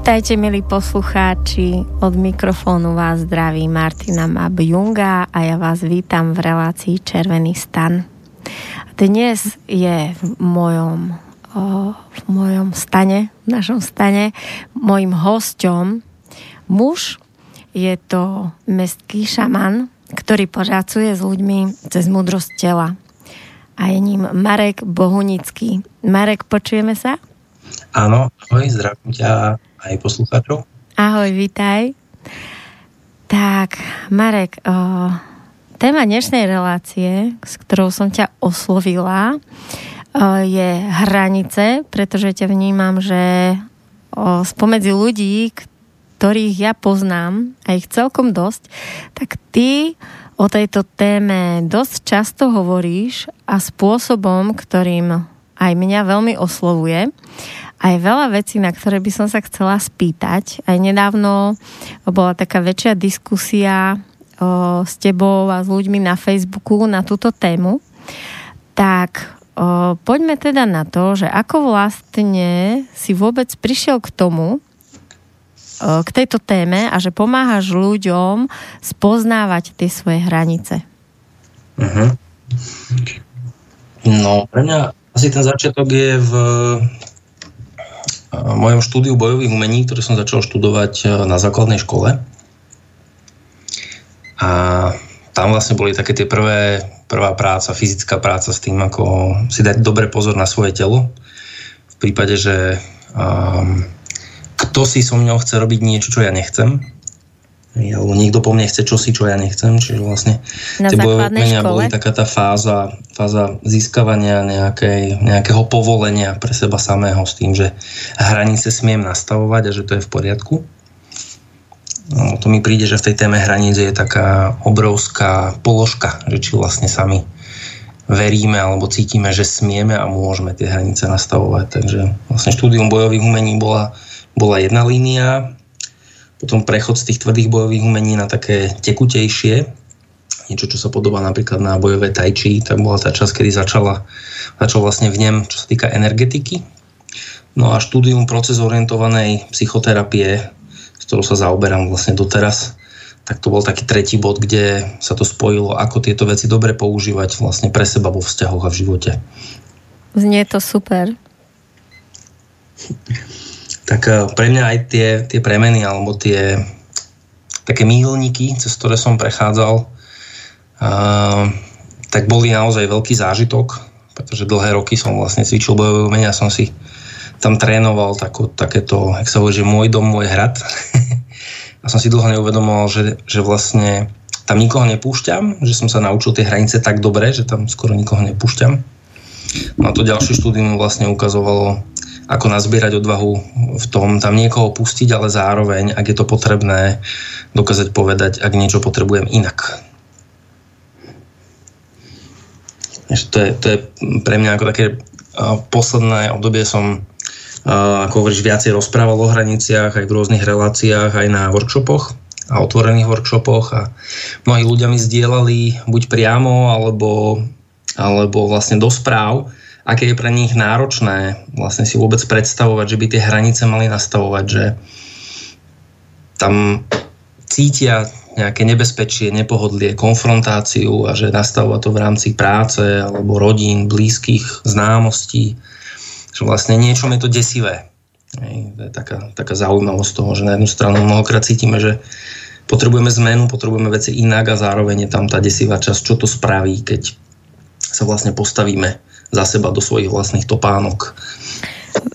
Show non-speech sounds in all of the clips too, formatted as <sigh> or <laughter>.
Vítajte, milí poslucháči. Od mikrofónu vás zdraví Martina Mabjunga a ja vás vítam v relácii Červený stan. Dnes je v mojom, v mojom stane, v našom stane, mojim hosťom muž. Je to mestský šaman, ktorý pracuje s ľuďmi cez múdrosť tela. A je ním Marek Bohunický. Marek, počujeme sa? Áno, ahoj, zdravím ťa aj poslucháčov. Ahoj, vítaj. Tak, Marek, o, téma dnešnej relácie, s ktorou som ťa oslovila, o, je hranice, pretože ťa vnímam, že o, spomedzi ľudí, ktorých ja poznám, a ich celkom dosť, tak ty o tejto téme dosť často hovoríš a spôsobom, ktorým aj mňa veľmi oslovuje aj veľa vecí, na ktoré by som sa chcela spýtať. Aj nedávno bola taká väčšia diskusia o, s tebou a s ľuďmi na Facebooku na túto tému. Tak o, poďme teda na to, že ako vlastne si vôbec prišiel k tomu, k tejto téme a že pomáhaš ľuďom spoznávať tie svoje hranice. Uh-huh. No, pre mňa asi ten začiatok je v mojom štúdiu bojových umení, ktoré som začal študovať e, na základnej škole. A tam vlastne boli také tie prvé, prvá práca, fyzická práca s tým, ako si dať dobre pozor na svoje telo. V prípade, že um, kto si so mňou chce robiť niečo, čo ja nechcem, alebo niekto po mne chce čosi, čo ja nechcem. Čiže vlastne Na tie bojové boli taká tá fáza, fáza získavania nejakej, nejakého povolenia pre seba samého s tým, že hranice smiem nastavovať a že to je v poriadku. No, to mi príde, že v tej téme hraníc je taká obrovská položka, že či vlastne sami veríme alebo cítime, že smieme a môžeme tie hranice nastavovať. Takže vlastne štúdium bojových umení bola, bola jedna línia, potom prechod z tých tvrdých bojových umení na také tekutejšie, niečo, čo sa podobá napríklad na bojové tai chi, tak bola tá časť, kedy začala, začal vlastne v nem, čo sa týka energetiky. No a štúdium proces orientovanej psychoterapie, s ktorou sa zaoberám vlastne doteraz, tak to bol taký tretí bod, kde sa to spojilo, ako tieto veci dobre používať vlastne pre seba vo vzťahoch a v živote. Znie to super <laughs> tak eh, pre mňa aj tie, tie premeny alebo tie také mílniky, cez ktoré som prechádzal, uh, tak boli naozaj veľký zážitok, pretože dlhé roky som vlastne cvičil bojové umenia, som si tam trénoval tako, takéto, jak sa hovorí, že môj dom, môj hrad. <laughs> a som si dlho neuvedomoval, že, že vlastne tam nikoho nepúšťam, že som sa naučil tie hranice tak dobre, že tam skoro nikoho nepúšťam. No a to ďalšie štúdium vlastne ukazovalo ako nazbierať odvahu v tom, tam niekoho pustiť, ale zároveň, ak je to potrebné, dokázať povedať, ak niečo potrebujem inak. To je, to je pre mňa ako také posledné obdobie som ako hovoríš, viacej rozprával o hraniciach aj v rôznych reláciách, aj na workshopoch a otvorených workshopoch a mnohí ľudia mi zdieľali buď priamo alebo, alebo vlastne do správ aké je pre nich náročné vlastne si vôbec predstavovať, že by tie hranice mali nastavovať, že tam cítia nejaké nebezpečie, nepohodlie, konfrontáciu a že nastavovať to v rámci práce alebo rodín, blízkych, známostí. Že vlastne niečom je to desivé. Hej, to je taká, taká zaujímavosť toho, že na jednu stranu mnohokrát cítime, že potrebujeme zmenu, potrebujeme veci inak a zároveň je tam tá desivá časť, čo to spraví, keď sa vlastne postavíme za seba do svojich vlastných topánok.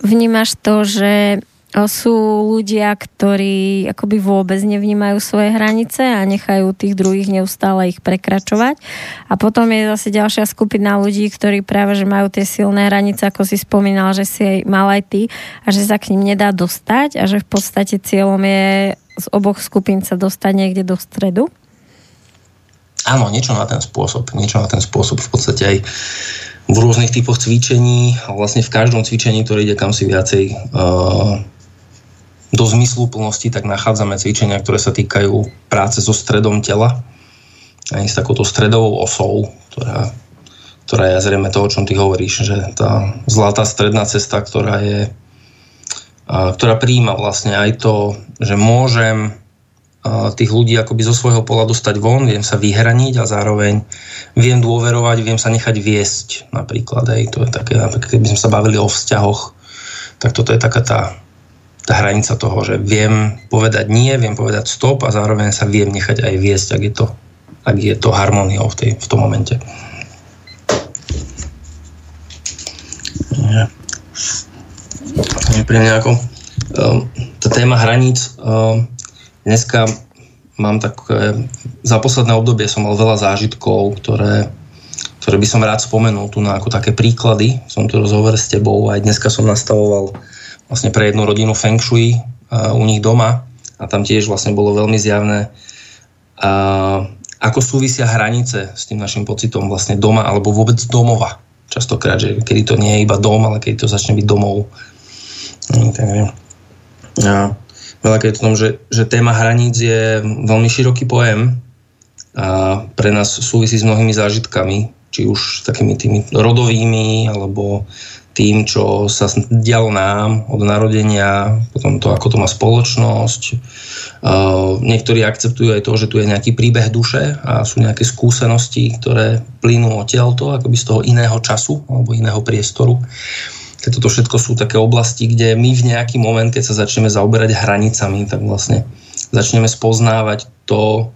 Vnímaš to, že sú ľudia, ktorí akoby vôbec nevnímajú svoje hranice a nechajú tých druhých neustále ich prekračovať. A potom je zase ďalšia skupina ľudí, ktorí práve že majú tie silné hranice, ako si spomínal, že si aj mal aj ty a že sa k ním nedá dostať a že v podstate cieľom je z oboch skupín sa dostať niekde do stredu. Áno, niečo na ten spôsob. Niečo na ten spôsob. V podstate aj v rôznych typoch cvičení a vlastne v každom cvičení, ktoré ide kam si viacej uh, do zmyslu plnosti, tak nachádzame cvičenia, ktoré sa týkajú práce so stredom tela, aj s takouto stredovou osou, ktorá, ktorá je zrejme to, o čom ty hovoríš, že tá zlatá stredná cesta, ktorá je uh, ktorá príjima vlastne aj to, že môžem tých ľudí akoby zo svojho pola dostať von, viem sa vyhraniť a zároveň viem dôverovať, viem sa nechať viesť napríklad. Aj to je také, napríklad keby sme sa bavili o vzťahoch, tak toto je taká tá, tá hranica toho, že viem povedať nie, viem povedať stop a zároveň sa viem nechať aj viesť, ak je to, ak je to harmóniou v, tej, v tom momente. Pre mňa ako um, tá téma hraníc um, dneska mám tak, za posledné obdobie som mal veľa zážitkov, ktoré, ktoré by som rád spomenul tu na ako také príklady. Som tu rozhovor s tebou aj dneska som nastavoval vlastne pre jednu rodinu Feng Shui uh, u nich doma a tam tiež vlastne bolo veľmi zjavné, uh, ako súvisia hranice s tým našim pocitom vlastne doma alebo vôbec domova. Častokrát, že kedy to nie je iba dom, ale kedy to začne byť domov. Mm, takže, uh, veľakrát to tom, že, že téma hraníc je veľmi široký pojem a pre nás súvisí s mnohými zážitkami, či už takými tými rodovými, alebo tým, čo sa dialo nám od narodenia, potom to, ako to má spoločnosť. Uh, niektorí akceptujú aj to, že tu je nejaký príbeh duše a sú nejaké skúsenosti, ktoré plynú odtiaľto, akoby z toho iného času alebo iného priestoru. Toto všetko sú také oblasti, kde my v nejaký moment, keď sa začneme zaoberať hranicami, tak vlastne začneme spoznávať to,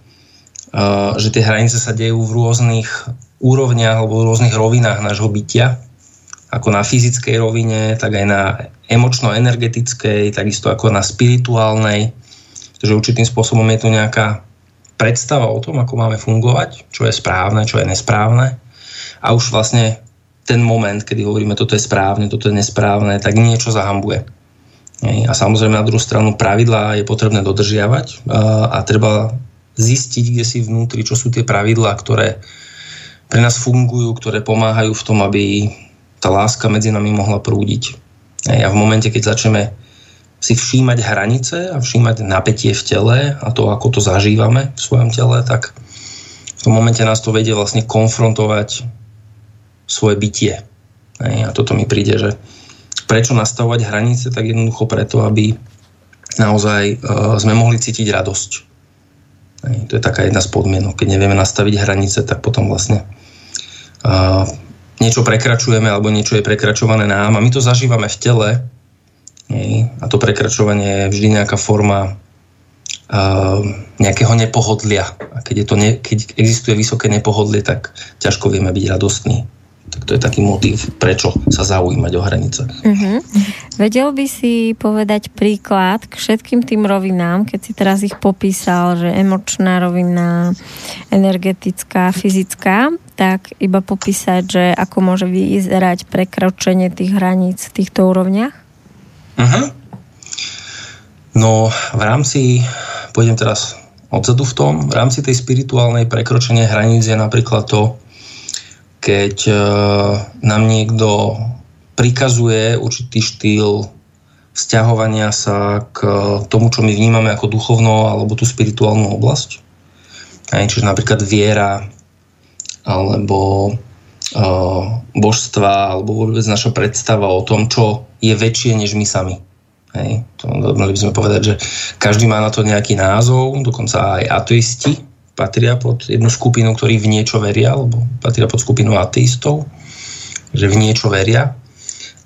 že tie hranice sa dejú v rôznych úrovniach alebo v rôznych rovinách nášho bytia, ako na fyzickej rovine, tak aj na emočno-energetickej, takisto ako na spirituálnej. Takže určitým spôsobom je tu nejaká predstava o tom, ako máme fungovať, čo je správne, čo je nesprávne. A už vlastne ten moment, kedy hovoríme, toto je správne, toto je nesprávne, tak niečo zahambuje. A samozrejme na druhú stranu pravidlá je potrebné dodržiavať a, treba zistiť, kde si vnútri, čo sú tie pravidlá, ktoré pre nás fungujú, ktoré pomáhajú v tom, aby tá láska medzi nami mohla prúdiť. A v momente, keď začneme si všímať hranice a všímať napätie v tele a to, ako to zažívame v svojom tele, tak v tom momente nás to vedie vlastne konfrontovať svoje bytie. A toto mi príde, že prečo nastavovať hranice, tak jednoducho preto, aby naozaj e, sme mohli cítiť radosť. To je taká jedna z podmienok. Keď nevieme nastaviť hranice, tak potom vlastne e, niečo prekračujeme alebo niečo je prekračované nám a my to zažívame v tele a to prekračovanie je vždy nejaká forma e, nejakého nepohodlia. A keď, je to ne, keď existuje vysoké nepohodlie, tak ťažko vieme byť radostní. Tak to je taký motív, prečo sa zaujímať o hranice. Uh-huh. Vedel by si povedať príklad k všetkým tým rovinám, keď si teraz ich popísal, že emočná rovina, energetická, fyzická, tak iba popísať, že ako môže vyzerať prekročenie tých hraníc v týchto úrovniach? Uh-huh. No, v rámci, pôjdem teraz odzadu v tom, v rámci tej spirituálnej prekročenie hraníc je napríklad to, keď e, nám niekto prikazuje určitý štýl vzťahovania sa k tomu, čo my vnímame ako duchovno alebo tú spirituálnu oblasť. Aj, čiže napríklad viera alebo uh, božstva alebo vôbec naša predstava o tom, čo je väčšie než my sami. Hej. To, mali by sme povedať, že každý má na to nejaký názov, dokonca aj ateisti patria pod jednu skupinu, ktorí v niečo veria, alebo patria pod skupinu ateistov, že v niečo veria.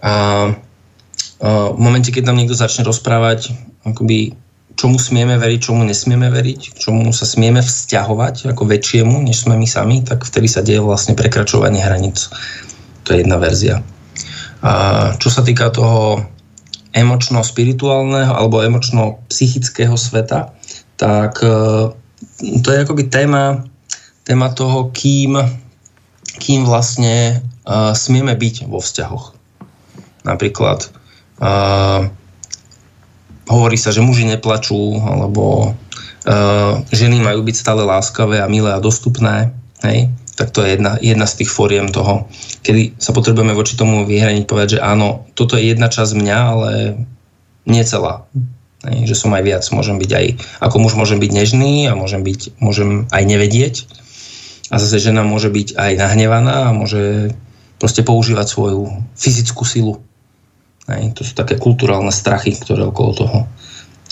A, v momente, keď nám niekto začne rozprávať, akoby, čomu smieme veriť, čomu nesmieme veriť, čomu sa smieme vzťahovať ako väčšiemu, než sme my sami, tak vtedy sa deje vlastne prekračovanie hraníc. To je jedna verzia. A čo sa týka toho emočno-spirituálneho alebo emočno-psychického sveta, tak to je akoby téma, téma toho, kým, kým vlastne uh, smieme byť vo vzťahoch. Napríklad uh, hovorí sa, že muži neplačú, alebo uh, ženy majú byť stále láskavé a milé a dostupné. Hej? tak to je jedna, jedna z tých fóriem toho, kedy sa potrebujeme voči tomu vyhraniť, povedať, že áno, toto je jedna časť mňa, ale nie celá. Že som aj viac, môžem byť aj, ako muž môžem byť nežný a môžem, byť, môžem aj nevedieť. A zase žena môže byť aj nahnevaná a môže proste používať svoju fyzickú silu. To sú také kulturálne strachy, ktoré okolo toho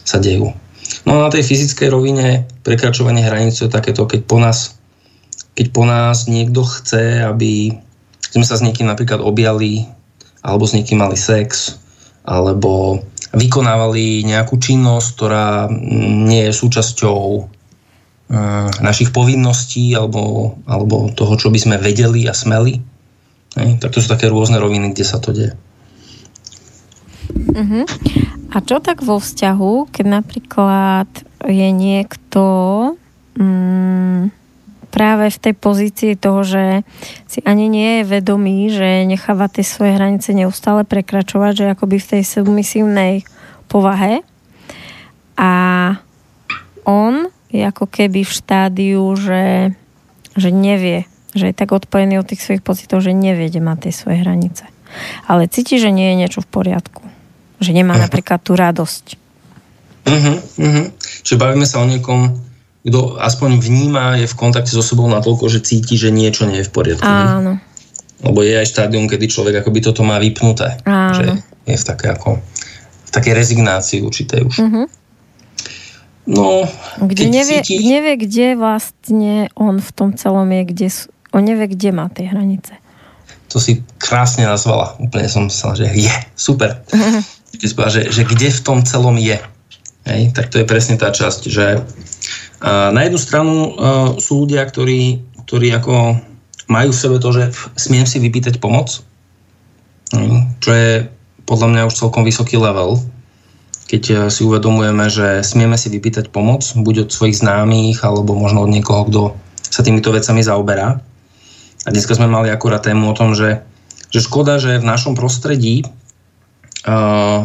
sa dejú. No a na tej fyzickej rovine prekračovanie hranice je takéto, keď po nás keď po nás niekto chce, aby sme sa s niekým napríklad objali, alebo s niekým mali sex, alebo vykonávali nejakú činnosť, ktorá nie je súčasťou uh, našich povinností alebo, alebo toho, čo by sme vedeli a smeli. Tak to sú také rôzne roviny, kde sa to deje. Uh-huh. A čo tak vo vzťahu, keď napríklad je niekto... Um, práve v tej pozícii toho, že si ani nie je vedomý, že necháva tie svoje hranice neustále prekračovať, že akoby v tej submisívnej povahe. A on je ako keby v štádiu, že, že nevie, že je tak odpojený od tých svojich pocitov, že nevie, kde má tie svoje hranice. Ale cíti, že nie je niečo v poriadku. Že nemá uh-huh. napríklad tú radosť. Uh-huh, uh-huh. Čiže bavíme sa o niekom, kto aspoň vníma, je v kontakte so sebou natoľko, že cíti, že niečo nie je v poriadku. Áno. Lebo je aj štádium, kedy človek akoby toto má vypnuté. Áno. Že je v také ako v takej rezignácii určitej už. Uh-huh. No, kde nevie, cíti... nevie, kde vlastne on v tom celom je, kde sú, on nevie, kde má tie hranice. To si krásne nazvala. Úplne som sa, že je, super. <laughs> Uh-huh. že, že kde v tom celom je. Hej, tak to je presne tá časť, že na jednu stranu sú ľudia, ktorí, ktorí ako majú v sebe to, že smiem si vypýtať pomoc, čo je podľa mňa už celkom vysoký level, keď e, si uvedomujeme, že smieme si vypýtať pomoc, buď od svojich známych, alebo možno od niekoho, kto sa týmito vecami zaoberá. A dneska sme mali akurát tému o tom, že, že škoda, že v našom prostredí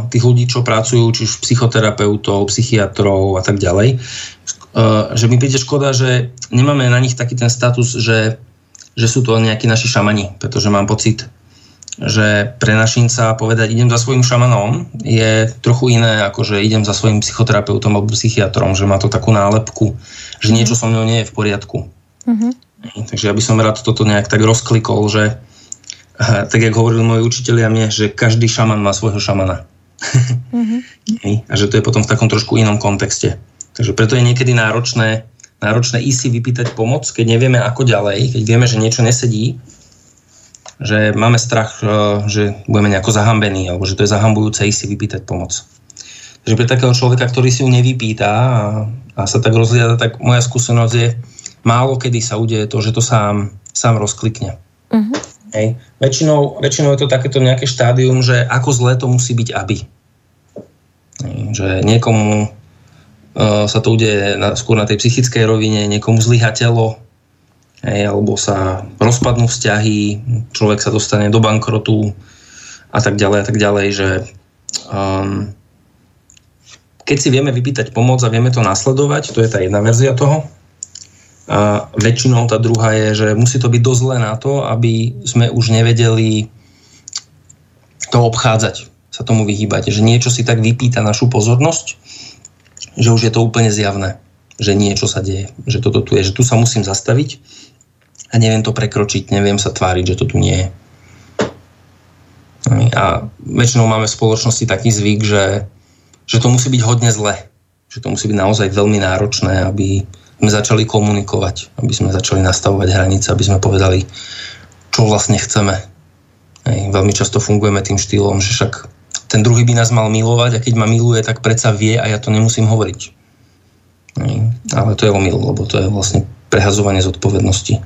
tých ľudí, čo pracujú, či už psychoterapeutov, psychiatrov a tak ďalej, Eh, že mi príde škoda, že nemáme na nich taký ten status, že, že sú to nejakí naši šamani, pretože mám pocit, že pre našinca povedať idem za svojim šamanom je trochu iné, ako že idem za svojim psychoterapeutom alebo psychiatrom, že má to takú nálepku, že niečo so mnou nie je v poriadku. Uh-huh. Takže ja by som rád toto nejak tak rozklikol, že eh, tak jak hovorili moji učiteľia mne, že každý šaman má svojho šamana. <laughs> Uh-huh. A že to je potom v takom trošku inom kontexte. Takže preto je niekedy náročné, náročné ísť si vypýtať pomoc, keď nevieme ako ďalej, keď vieme, že niečo nesedí, že máme strach, e, že budeme nejako zahambení, alebo že to je zahambujúce ísť si vypýtať pomoc. Takže pre takého človeka, ktorý si ju nevypýta a, a sa tak rozliada, tak moja skúsenosť je, málo kedy sa udeje to, že to sám, sám rozklikne. Uh-huh. Hej. Väčšinou, väčšinou je to takéto nejaké štádium, že ako zlé to musí byť, aby. Hej. Že niekomu Eh, sa to udeje na, skôr na tej psychickej rovine, niekomu zlyha telo, hej, alebo sa rozpadnú vzťahy, človek sa dostane do bankrotu a tak ďalej a tak ďalej, že um, keď si vieme vypýtať pomoc a vieme to nasledovať, to je tá jedna verzia toho, a väčšinou tá druhá je, že musí to byť dosť zlé na to, aby sme už nevedeli to obchádzať, sa tomu vyhýbať, že niečo si tak vypýta našu pozornosť, že už je to úplne zjavné, že niečo sa deje, že toto tu je, že tu sa musím zastaviť a neviem to prekročiť, neviem sa tváriť, že to tu nie je. A väčšinou máme v spoločnosti taký zvyk, že, že to musí byť hodne zle, že to musí byť naozaj veľmi náročné, aby sme začali komunikovať, aby sme začali nastavovať hranice, aby sme povedali, čo vlastne chceme. Hej, veľmi často fungujeme tým štýlom, že však ten druhý by nás mal milovať a keď ma miluje, tak predsa vie a ja to nemusím hovoriť. Ale to je omyl, lebo to je vlastne prehazovanie zodpovednosti.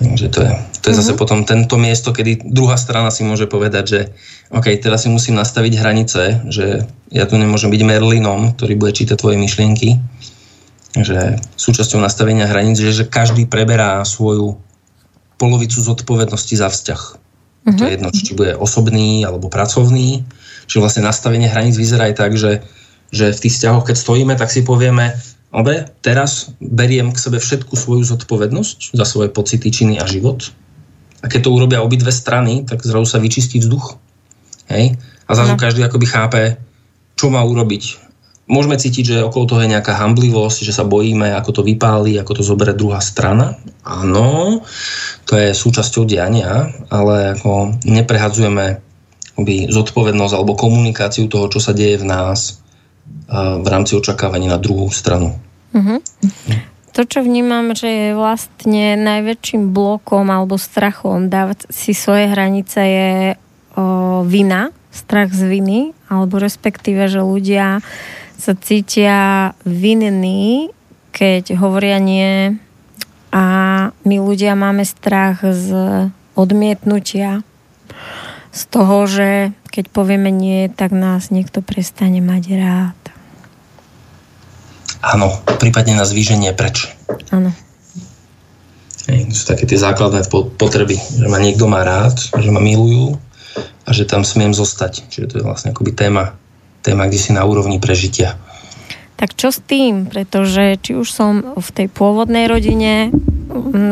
Takže to je, to je zase mm-hmm. potom tento miesto, kedy druhá strana si môže povedať, že OK, teraz si musím nastaviť hranice, že ja tu nemôžem byť Merlinom, ktorý bude čítať tvoje myšlienky. Že súčasťou nastavenia hraníc je, že každý preberá svoju polovicu zodpovednosti za vzťah. Uh-huh. To je jedno, či bude osobný alebo pracovný. Čiže vlastne nastavenie hraníc vyzerá aj tak, že, že v tých vzťahoch, keď stojíme, tak si povieme, dobre, teraz beriem k sebe všetku svoju zodpovednosť za svoje pocity, činy a život. A keď to urobia obidve strany, tak zrazu sa vyčistí vzduch. Hej? A zrazu no. každý akoby chápe, čo má urobiť. Môžeme cítiť, že okolo toho je nejaká hamblivosť, že sa bojíme, ako to vypáli, ako to zoberie druhá strana. Áno, to je súčasťou diania, ale ako neprehadzujeme akoby, zodpovednosť alebo komunikáciu toho, čo sa deje v nás v rámci očakávaní na druhú stranu. Uh-huh. To, čo vnímam, že je vlastne najväčším blokom alebo strachom dávať si svoje hranice je o, vina, strach z viny, alebo respektíve, že ľudia sa cítia vinní, keď hovoria nie a my ľudia máme strach z odmietnutia, z toho, že keď povieme nie, tak nás niekto prestane mať rád. Áno, prípadne na zvýšenie preč. Áno. To sú také tie základné potreby, že ma niekto má rád, že ma milujú a že tam smiem zostať. Čiže to je vlastne akoby téma, téma kde si na úrovni prežitia. Tak čo s tým? Pretože či už som v tej pôvodnej rodine,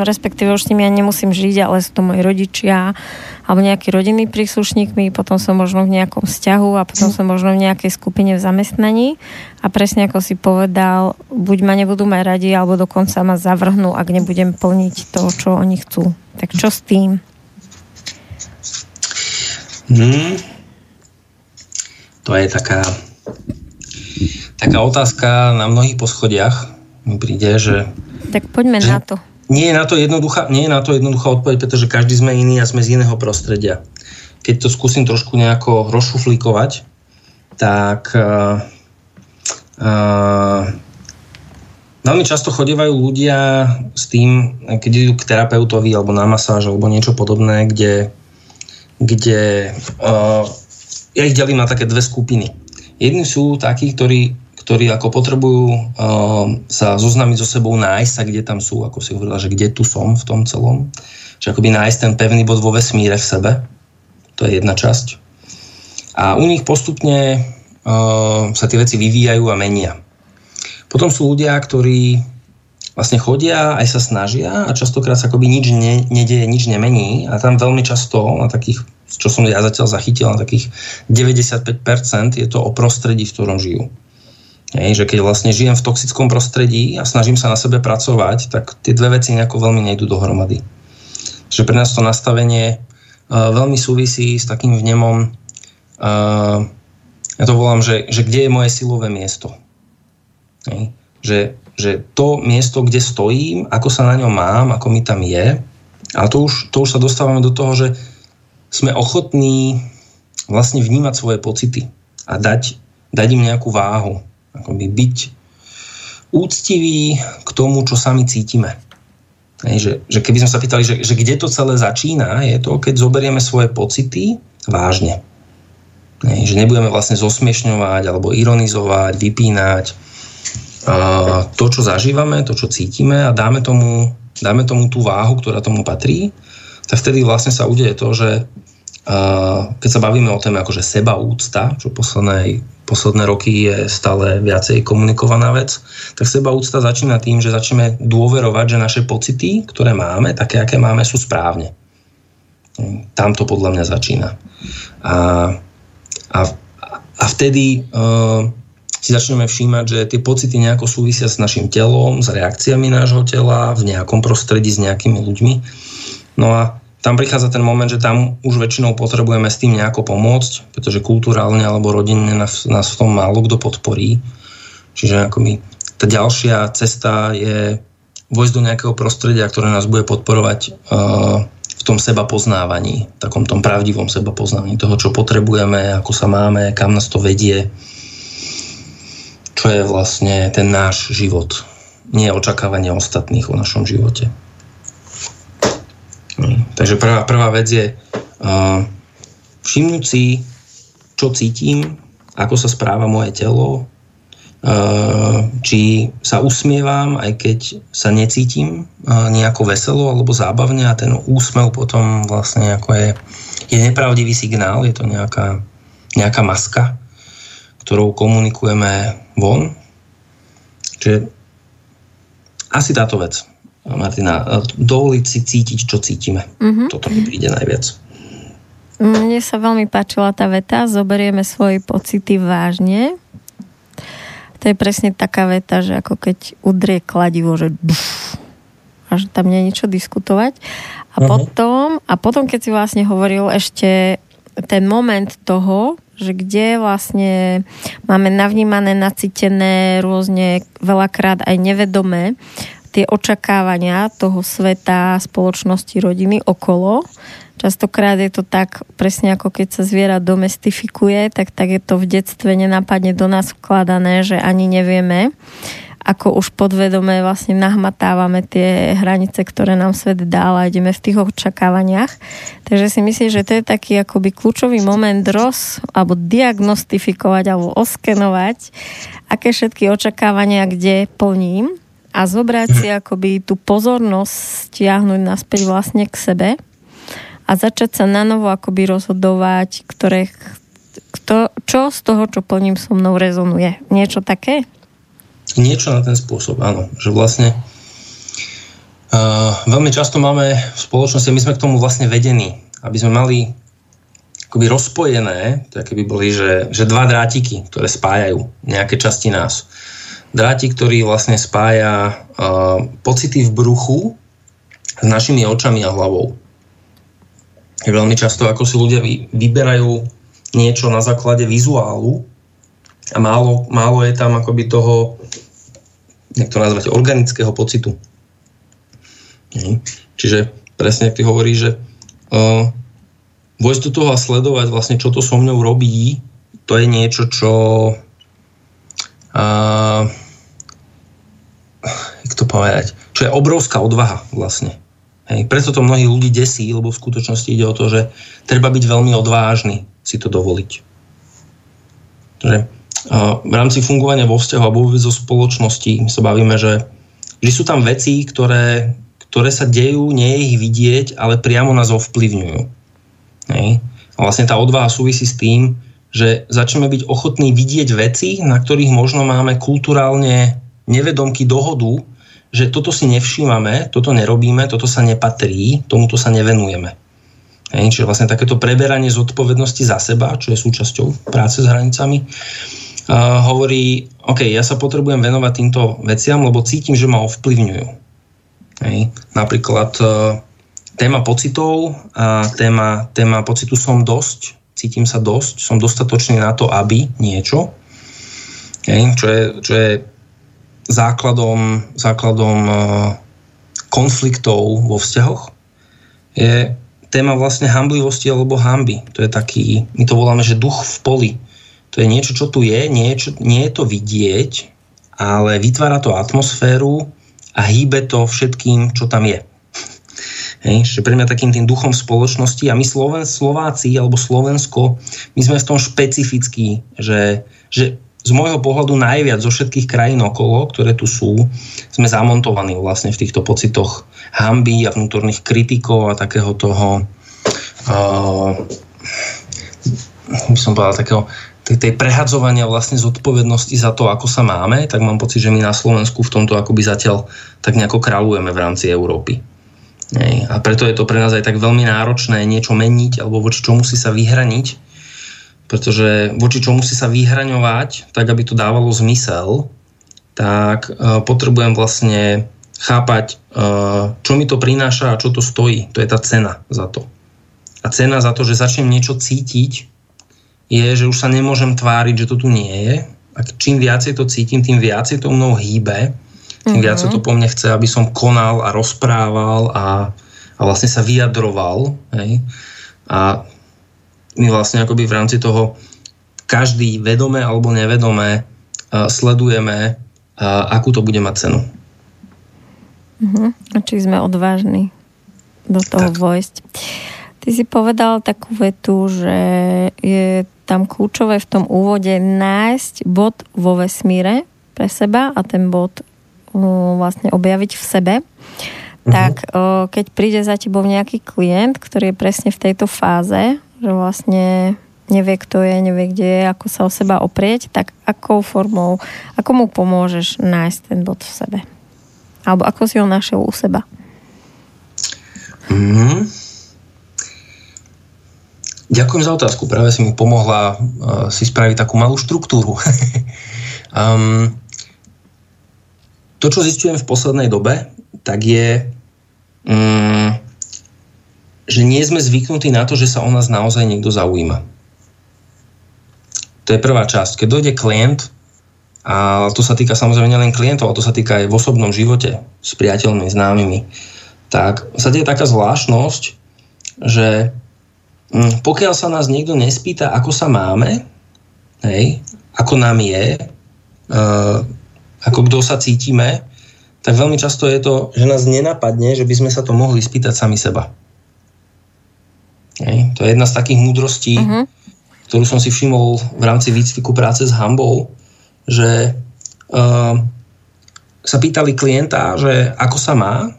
respektíve už s nimi ja nemusím žiť, ale sú to moji rodičia, alebo nejakí rodinní príslušníkmi, potom som možno v nejakom vzťahu a potom som možno v nejakej skupine v zamestnaní a presne ako si povedal, buď ma nebudú mať radi, alebo dokonca ma zavrhnú, ak nebudem plniť to, čo oni chcú. Tak čo s tým? Hmm. To je taká, taká otázka na mnohých poschodiach. Mi príde, že... Tak poďme že, na to. Nie je na to jednoduchá, nie je na to jednoduchá odpoveď, pretože každý sme iný a sme z iného prostredia. Keď to skúsim trošku nejako rozšuflíkovať, tak uh, uh, veľmi často chodievajú ľudia s tým, keď idú k terapeutovi alebo na masáž alebo niečo podobné, kde, kde uh, ja ich delím na také dve skupiny. Jedni sú takí, ktorí ktorí ako potrebujú uh, sa zoznámiť so sebou, nájsť sa, kde tam sú, ako si hovorila, že kde tu som v tom celom. Čiže akoby nájsť ten pevný bod vo vesmíre v sebe. To je jedna časť. A u nich postupne uh, sa tie veci vyvíjajú a menia. Potom sú ľudia, ktorí vlastne chodia, aj sa snažia a častokrát sa akoby nič ne, nedieje, nič nemení a tam veľmi často na takých, čo som ja zatiaľ zachytil, na takých 95% je to o prostredí, v ktorom žijú. Hej, že keď vlastne žijem v toxickom prostredí a snažím sa na sebe pracovať, tak tie dve veci nejako veľmi nejdú dohromady. Že pre nás to nastavenie uh, veľmi súvisí s takým vnemom, uh, ja to volám, že, že kde je moje silové miesto. Hej. Že, že to miesto, kde stojím, ako sa na ňom mám, ako mi tam je, a to už, to už sa dostávame do toho, že sme ochotní vlastne vnímať svoje pocity a dať, dať im nejakú váhu akoby byť úctivý k tomu, čo sami cítime. Hej, že, že keby sme sa pýtali, že, že kde to celé začína, je to, keď zoberieme svoje pocity vážne. Hej, že nebudeme vlastne zosmiešňovať alebo ironizovať, vypínať uh, to, čo zažívame, to, čo cítime a dáme tomu, dáme tomu tú váhu, ktorá tomu patrí, tak vtedy vlastne sa udeje to, že keď sa bavíme o téme akože sebaúcta, čo poslednej posledné roky je stále viacej komunikovaná vec, tak seba úcta začína tým, že začneme dôverovať, že naše pocity, ktoré máme, také, aké máme, sú správne. Tam to podľa mňa začína. A, a, a vtedy uh, si začneme všímať, že tie pocity nejako súvisia s našim telom, s reakciami nášho tela, v nejakom prostredí s nejakými ľuďmi. No a tam prichádza ten moment, že tam už väčšinou potrebujeme s tým nejako pomôcť, pretože kulturálne alebo rodinne nás, nás v tom málo kto podporí. Čiže ako my, tá ďalšia cesta je vojsť do nejakého prostredia, ktoré nás bude podporovať uh, v tom seba poznávaní, takom tom pravdivom seba poznávaní toho, čo potrebujeme, ako sa máme, kam nás to vedie, čo je vlastne ten náš život, nie očakávanie ostatných o našom živote. Takže prvá, prvá vec je uh, všimnúť si, čo cítim, ako sa správa moje telo, uh, či sa usmievam, aj keď sa necítim uh, nejako veselo alebo zábavne a ten úsmev potom vlastne ako je, je nepravdivý signál, je to nejaká, nejaká maska, ktorou komunikujeme von. Čiže asi táto vec, Martina, dovoliť si cítiť, čo cítime. Uh-huh. Toto mi príde najviac. Mne sa veľmi páčila tá veta, zoberieme svoje pocity vážne. To je presne taká veta, že ako keď udrie kladivo, že duf, a že tam nie je niečo diskutovať. A uh-huh. potom, a potom, keď si vlastne hovoril ešte ten moment toho, že kde vlastne máme navnímané, nacítené rôzne veľakrát aj nevedomé tie očakávania toho sveta, spoločnosti, rodiny okolo. Častokrát je to tak, presne ako keď sa zviera domestifikuje, tak, tak je to v detstve nenápadne do nás vkladané, že ani nevieme, ako už podvedome vlastne nahmatávame tie hranice, ktoré nám svet dal a ideme v tých očakávaniach. Takže si myslím, že to je taký akoby kľúčový moment roz, alebo diagnostifikovať, alebo oskenovať, aké všetky očakávania kde plním a zobrať si <laughs> akoby tú pozornosť stiahnuť naspäť vlastne k sebe a začať sa na novo akoby rozhodovať, ktoré, kto, čo z toho, čo plním so mnou rezonuje. Niečo také? Niečo na ten spôsob, áno. Že vlastne uh, veľmi často máme v spoločnosti, my sme k tomu vlastne vedení, aby sme mali akoby rozpojené, to by boli, že, že dva drátiky, ktoré spájajú nejaké časti nás. Drátik, ktorý vlastne spája uh, pocity v bruchu s našimi očami a hlavou. Veľmi často, ako si ľudia vy, vyberajú niečo na základe vizuálu a málo, málo je tam akoby toho jak to nazvať, organického pocitu. Mhm. Čiže presne, ak ty hovoríš, že uh, vojsť do toho a sledovať vlastne, čo to so mňou robí, to je niečo, čo uh, jak to povedať, čo je obrovská odvaha vlastne. Hej, preto to mnohí ľudí desí, lebo v skutočnosti ide o to, že treba byť veľmi odvážny si to dovoliť. Že v rámci fungovania vo vzťahu a vôbec zo spoločnosti my sa bavíme, že, že sú tam veci, ktoré, ktoré sa dejú, nie je ich vidieť, ale priamo nás ovplyvňujú. Hej. A vlastne tá odvaha súvisí s tým, že začneme byť ochotní vidieť veci, na ktorých možno máme kulturálne nevedomky dohodu, že toto si nevšímame, toto nerobíme, toto sa nepatrí, tomuto sa nevenujeme. Hej, čiže vlastne takéto preberanie zodpovednosti za seba, čo je súčasťou práce s hranicami, uh, hovorí, OK, ja sa potrebujem venovať týmto veciam, lebo cítim, že ma ovplyvňujú. Hej. Napríklad uh, téma pocitov a téma, téma pocitu som dosť, cítim sa dosť, som dostatočný na to, aby niečo, hej, čo, je, čo je základom, základom uh, konfliktov vo vzťahoch, je téma vlastne hamblivosti alebo hamby. To je taký, my to voláme, že duch v poli. To je niečo, čo tu je, niečo, nie je to vidieť, ale vytvára to atmosféru a hýbe to všetkým, čo tam je. Hej, že pre mňa takým tým duchom spoločnosti a my Sloven, Slováci alebo Slovensko, my sme v tom špecifickí, že, že z môjho pohľadu najviac zo všetkých krajín okolo, ktoré tu sú, sme zamontovaní vlastne v týchto pocitoch hamby a vnútorných kritikov a takého toho uh, by som povedal takého tej, prehadzovania vlastne zodpovednosti za to, ako sa máme, tak mám pocit, že my na Slovensku v tomto akoby zatiaľ tak nejako kráľujeme v rámci Európy. A preto je to pre nás aj tak veľmi náročné niečo meniť alebo voči čomu si sa vyhraniť, pretože voči čomu si sa vyhraňovať, tak aby to dávalo zmysel, tak uh, potrebujem vlastne chápať, uh, čo mi to prináša a čo to stojí. To je tá cena za to. A cena za to, že začnem niečo cítiť, je, že už sa nemôžem tváriť, že to tu nie je. A čím viacej to cítim, tým viacej to mnou hýbe, tým mm-hmm. viac to po mne chce, aby som konal a rozprával a, a vlastne sa vyjadroval. Hej. A my vlastne akoby v rámci toho každý vedome alebo nevedome uh, sledujeme, uh, akú to bude mať cenu. Uh-huh. A či sme odvážni do toho tak. vojsť. Ty si povedal takú vetu, že je tam kľúčové v tom úvode nájsť bod vo vesmíre pre seba a ten bod vlastne objaviť v sebe. Uh-huh. Tak keď príde za tebou nejaký klient, ktorý je presne v tejto fáze, že vlastne nevie, kto je, nevie, kde je, ako sa o seba oprieť, tak akou formou, ako mu pomôžeš nájsť ten bod v sebe? Alebo ako si ho našiel u seba? Mm. Ďakujem za otázku. Práve si mi pomohla uh, si spraviť takú malú štruktúru. <laughs> um, to, čo zistujem v poslednej dobe, tak je, um, že nie sme zvyknutí na to, že sa o nás naozaj niekto zaujíma. To je prvá časť. Keď dojde klient, a to sa týka samozrejme nielen klientov, ale to sa týka aj v osobnom živote s priateľmi, známymi, tak sa deje taká zvláštnosť, že hm, pokiaľ sa nás niekto nespýta, ako sa máme, hej, ako nám je, uh, ako kto sa cítime, tak veľmi často je to, že nás nenapadne, že by sme sa to mohli spýtať sami seba. Hej, to je jedna z takých múdrostí, uh-huh. ktorú som si všimol v rámci výcviku práce s hambou, že uh, sa pýtali klienta, že ako sa má,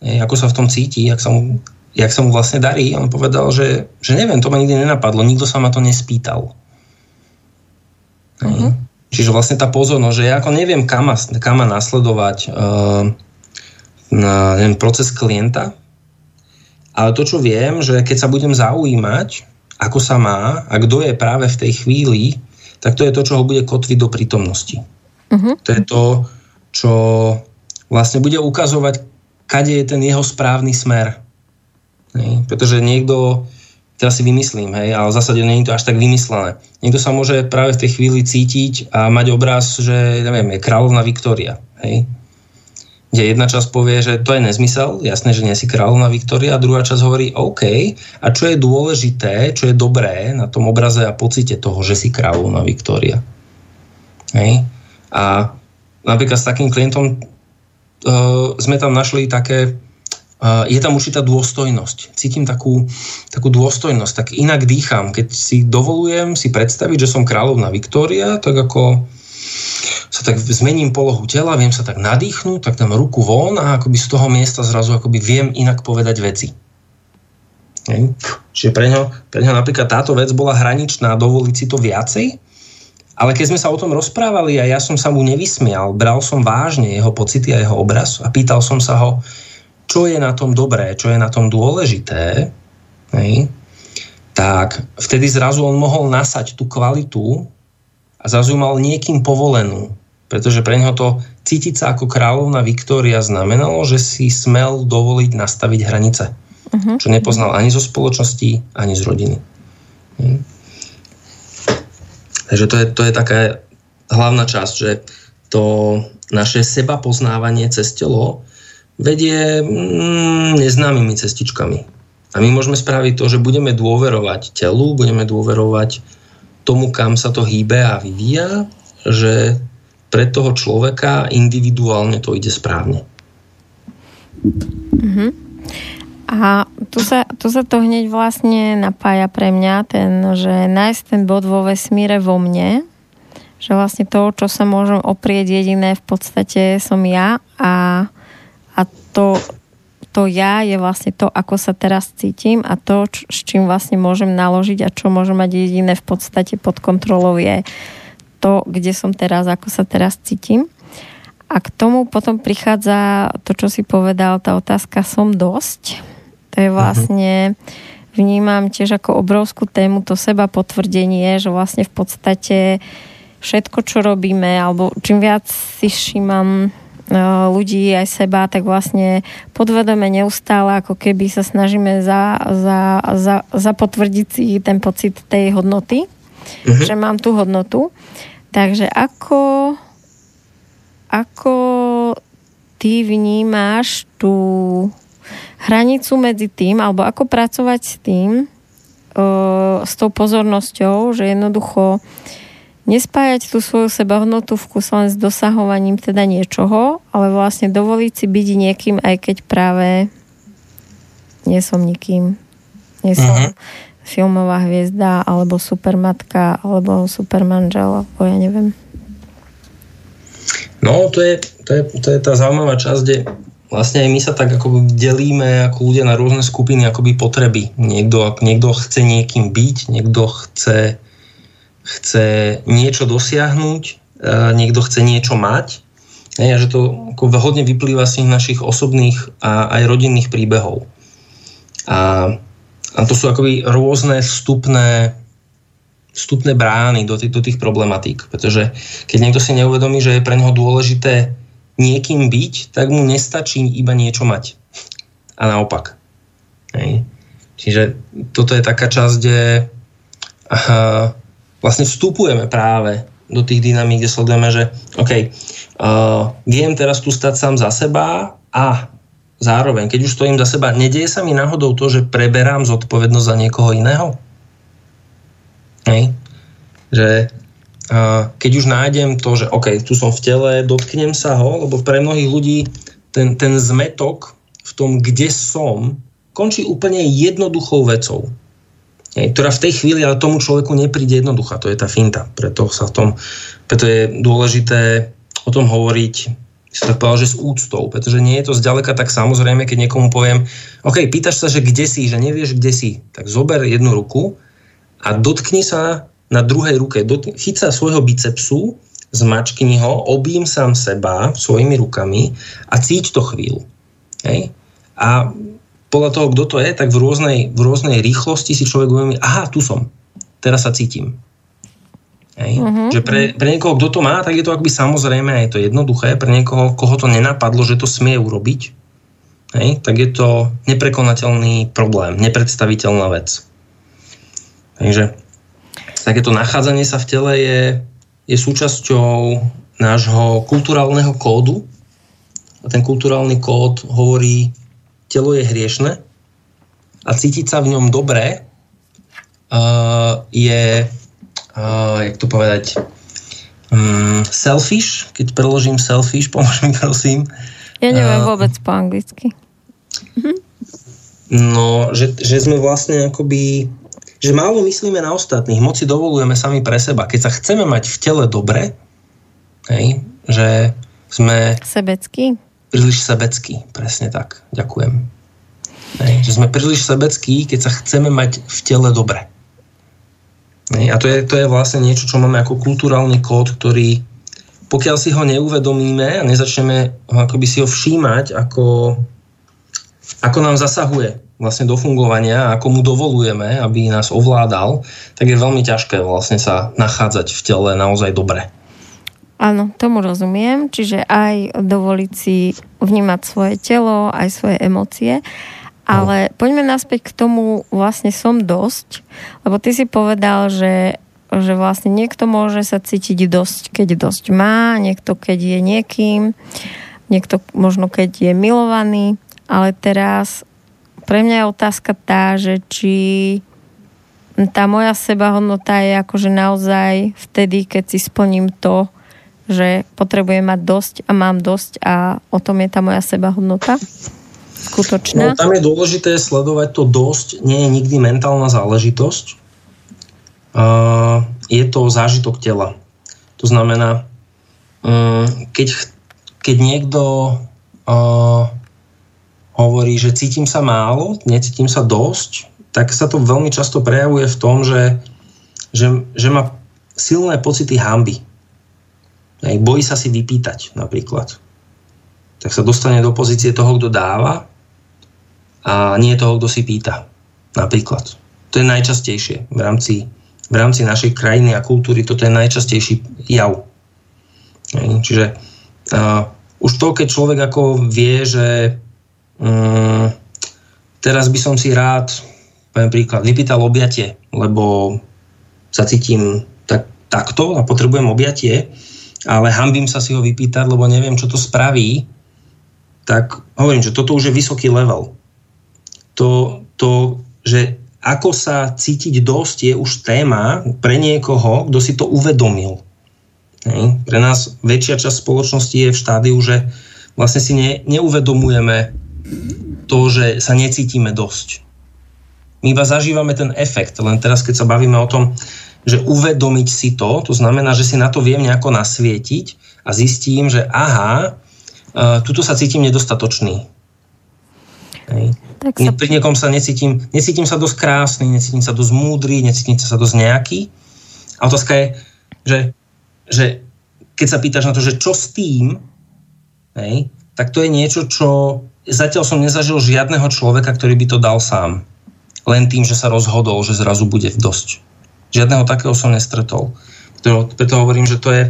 ako sa v tom cíti, jak sa mu, jak sa mu vlastne darí. On povedal, že, že neviem, to ma nikdy nenapadlo, nikto sa ma to nespýtal. Uh-huh. Čiže vlastne tá pozornosť, že ja ako neviem, kam má, kam má nasledovať uh, na ten proces klienta, ale to, čo viem, že keď sa budem zaujímať, ako sa má a kto je práve v tej chvíli, tak to je to, čo ho bude kotviť do prítomnosti. Uh-huh. To je to, čo vlastne bude ukazovať, kade je ten jeho správny smer. Pretože niekto, teraz si vymyslím, hej, ale v zásade nie je to až tak vymyslené. Niekto sa môže práve v tej chvíli cítiť a mať obraz, že neviem, je kráľovna Viktória. Hej? Kde jedna časť povie, že to je nezmysel, jasné, že nie si kráľovna Viktória, a druhá časť hovorí, OK, a čo je dôležité, čo je dobré na tom obraze a pocite toho, že si kráľovna Viktória. Hej? A napríklad s takým klientom uh, sme tam našli také, je tam určitá dôstojnosť. Cítim takú, takú dôstojnosť, tak inak dýcham. Keď si dovolujem si predstaviť, že som kráľovna Viktória, tak ako sa tak zmením polohu tela, viem sa tak nadýchnuť, tak dám ruku von a akoby z toho miesta zrazu akoby viem inak povedať veci. Čiže pre ňo, pre ňo napríklad táto vec bola hraničná, dovoliť si to viacej, ale keď sme sa o tom rozprávali a ja som sa mu nevysmial, bral som vážne jeho pocity a jeho obraz a pýtal som sa ho, čo je na tom dobré, čo je na tom dôležité, hej, tak vtedy zrazu on mohol nasať tú kvalitu a zrazu mal niekým povolenú. Pretože pre neho to cítiť sa ako kráľovna Viktória znamenalo, že si smel dovoliť nastaviť hranice. Uh-huh. Čo nepoznal ani zo spoločnosti, ani z rodiny. Hej. Takže to je, to je taká hlavná časť, že to naše seba poznávanie cez telo vedie mm, neznámymi cestičkami. A my môžeme spraviť to, že budeme dôverovať telu, budeme dôverovať tomu, kam sa to hýbe a vyvíja, že pre toho človeka individuálne to ide správne. Mm-hmm. A tu sa, tu sa to hneď vlastne napája pre mňa, ten, že nájsť ten bod vo vesmíre vo mne, že vlastne to, čo sa môžem oprieť jediné v podstate som ja a, to, to ja je vlastne to, ako sa teraz cítim a to, č, s čím vlastne môžem naložiť a čo môžem mať jediné v podstate pod kontrolou je to, kde som teraz, ako sa teraz cítim. A k tomu potom prichádza to, čo si povedal, tá otázka som dosť to je vlastne, vnímam tiež ako obrovskú tému to seba potvrdenie, že vlastne v podstate všetko, čo robíme, alebo čím viac si všímam ľudí aj seba, tak vlastne podvedome neustále ako keby sa snažíme za, za, za, si ten pocit tej hodnoty, uh-huh. že mám tú hodnotu. Takže ako, ako ty vnímáš tú hranicu medzi tým, alebo ako pracovať s tým, s tou pozornosťou, že jednoducho nespájať tú svoju sebahodnotu v kuse len s dosahovaním teda niečoho, ale vlastne dovoliť si byť niekým, aj keď práve nie som nikým. Nie som uh-huh. filmová hviezda, alebo supermatka, alebo supermanžel, alebo ja neviem. No, to je, to je, to je tá zaujímavá časť, kde vlastne aj my sa tak ako delíme ako ľudia na rôzne skupiny akoby potreby. Niekto, niekto chce niekým byť, niekto chce, chce niečo dosiahnuť, niekto chce niečo mať a že to ako hodne vyplýva z tých našich osobných a aj rodinných príbehov. A, a to sú akoby rôzne vstupné, vstupné brány do, tých, do tých problematík. Pretože keď niekto si neuvedomí, že je pre neho dôležité niekým byť, tak mu nestačí iba niečo mať. A naopak. Hej. Čiže toto je taká časť, kde aha, vlastne vstupujeme práve do tých dynamík, kde sledujeme, že OK, uh, viem teraz tu stať sám za seba a zároveň, keď už stojím za seba, nedieje sa mi náhodou to, že preberám zodpovednosť za niekoho iného? Hej? Že uh, keď už nájdem to, že OK, tu som v tele, dotknem sa ho, lebo pre mnohých ľudí ten, ten zmetok v tom, kde som, končí úplne jednoduchou vecou ktorá v tej chvíli ale tomu človeku nepríde jednoduchá. To je tá finta. Preto, sa v tom, preto je dôležité o tom hovoriť som tak povedal, že s úctou, pretože nie je to zďaleka tak samozrejme, keď niekomu poviem, OK, pýtaš sa, že kde si, že nevieš, kde si, tak zober jednu ruku a dotkni sa na druhej ruke, dot, chyť sa svojho bicepsu, zmačkni ho, obím sám seba svojimi rukami a cíť to chvíľu. Hej? A podľa toho, kto to je, tak v rôznej, v rôznej rýchlosti si človek uvedomí, aha, tu som, teraz sa cítim. Hej. Uh-huh. Že pre, pre niekoho, kto to má, tak je to akoby samozrejme, je to jednoduché. Pre niekoho, koho to nenapadlo, že to smie urobiť, hej, tak je to neprekonateľný problém, nepredstaviteľná vec. Takže takéto nachádzanie sa v tele je, je súčasťou nášho kulturálneho kódu. A ten kulturálny kód hovorí telo je hriešne a cítiť sa v ňom dobre uh, je, uh, jak to povedať, um, selfish, keď preložím selfish, <laughs> pomôž mi prosím. Ja neviem uh, vôbec po anglicky. No, že, že sme vlastne akoby že málo myslíme na ostatných, moc si dovolujeme sami pre seba. Keď sa chceme mať v tele dobre, hej, že sme... Sebecký? Príliš sebecký. Presne tak. Ďakujem. Hej, že sme príliš sebeckí, keď sa chceme mať v tele dobre. Hej, a to je, to je vlastne niečo, čo máme ako kulturálny kód, ktorý pokiaľ si ho neuvedomíme a nezačneme ho akoby si ho všímať, ako, ako nám zasahuje vlastne do fungovania, ako mu dovolujeme, aby nás ovládal, tak je veľmi ťažké vlastne sa nachádzať v tele naozaj dobre. Áno, tomu rozumiem. Čiže aj dovoliť si vnímať svoje telo, aj svoje emócie. Ale poďme naspäť k tomu, vlastne som dosť, lebo ty si povedal, že, že vlastne niekto môže sa cítiť dosť, keď dosť má, niekto keď je niekým, niekto možno keď je milovaný, ale teraz pre mňa je otázka tá, že či tá moja sebahodnota je akože naozaj vtedy, keď si splním to, že potrebujem mať dosť a mám dosť a o tom je tá moja sebahodnota skutočná? No, tam je dôležité sledovať to dosť, nie je nikdy mentálna záležitosť. Uh, je to zážitok tela. To znamená, um, keď, keď niekto uh, hovorí, že cítim sa málo, necítim sa dosť, tak sa to veľmi často prejavuje v tom, že, že, že má silné pocity hamby aj bojí sa si vypýtať napríklad. Tak sa dostane do pozície toho, kto dáva a nie toho, kto si pýta. Napríklad. To je najčastejšie v rámci, v rámci našej krajiny a kultúry. Toto je najčastejší jav. Čiže uh, už to, keď človek ako vie, že um, teraz by som si rád, poviem príklad, vypýtal objatie, lebo sa cítim tak, takto a potrebujem objatie, ale hambím sa si ho vypýtať, lebo neviem, čo to spraví, tak hovorím, že toto už je vysoký level. To, to že ako sa cítiť dosť je už téma pre niekoho, kto si to uvedomil. Hej. Pre nás väčšia časť spoločnosti je v štádiu, že vlastne si ne, neuvedomujeme to, že sa necítime dosť. My iba zažívame ten efekt, len teraz keď sa bavíme o tom, že uvedomiť si to, to znamená, že si na to viem nejako nasvietiť a zistím, že aha, uh, tuto sa cítim nedostatočný. Hej. Tak sa... Pri niekom sa necítim, necítim sa dosť krásny, necítim sa dosť múdry, necítim sa dosť nejaký. A otázka je, že, že keď sa pýtaš na to, že čo s tým, hej, tak to je niečo, čo zatiaľ som nezažil žiadneho človeka, ktorý by to dal sám. Len tým, že sa rozhodol, že zrazu bude dosť. Žiadneho takého som nestretol. Preto, preto hovorím, že to je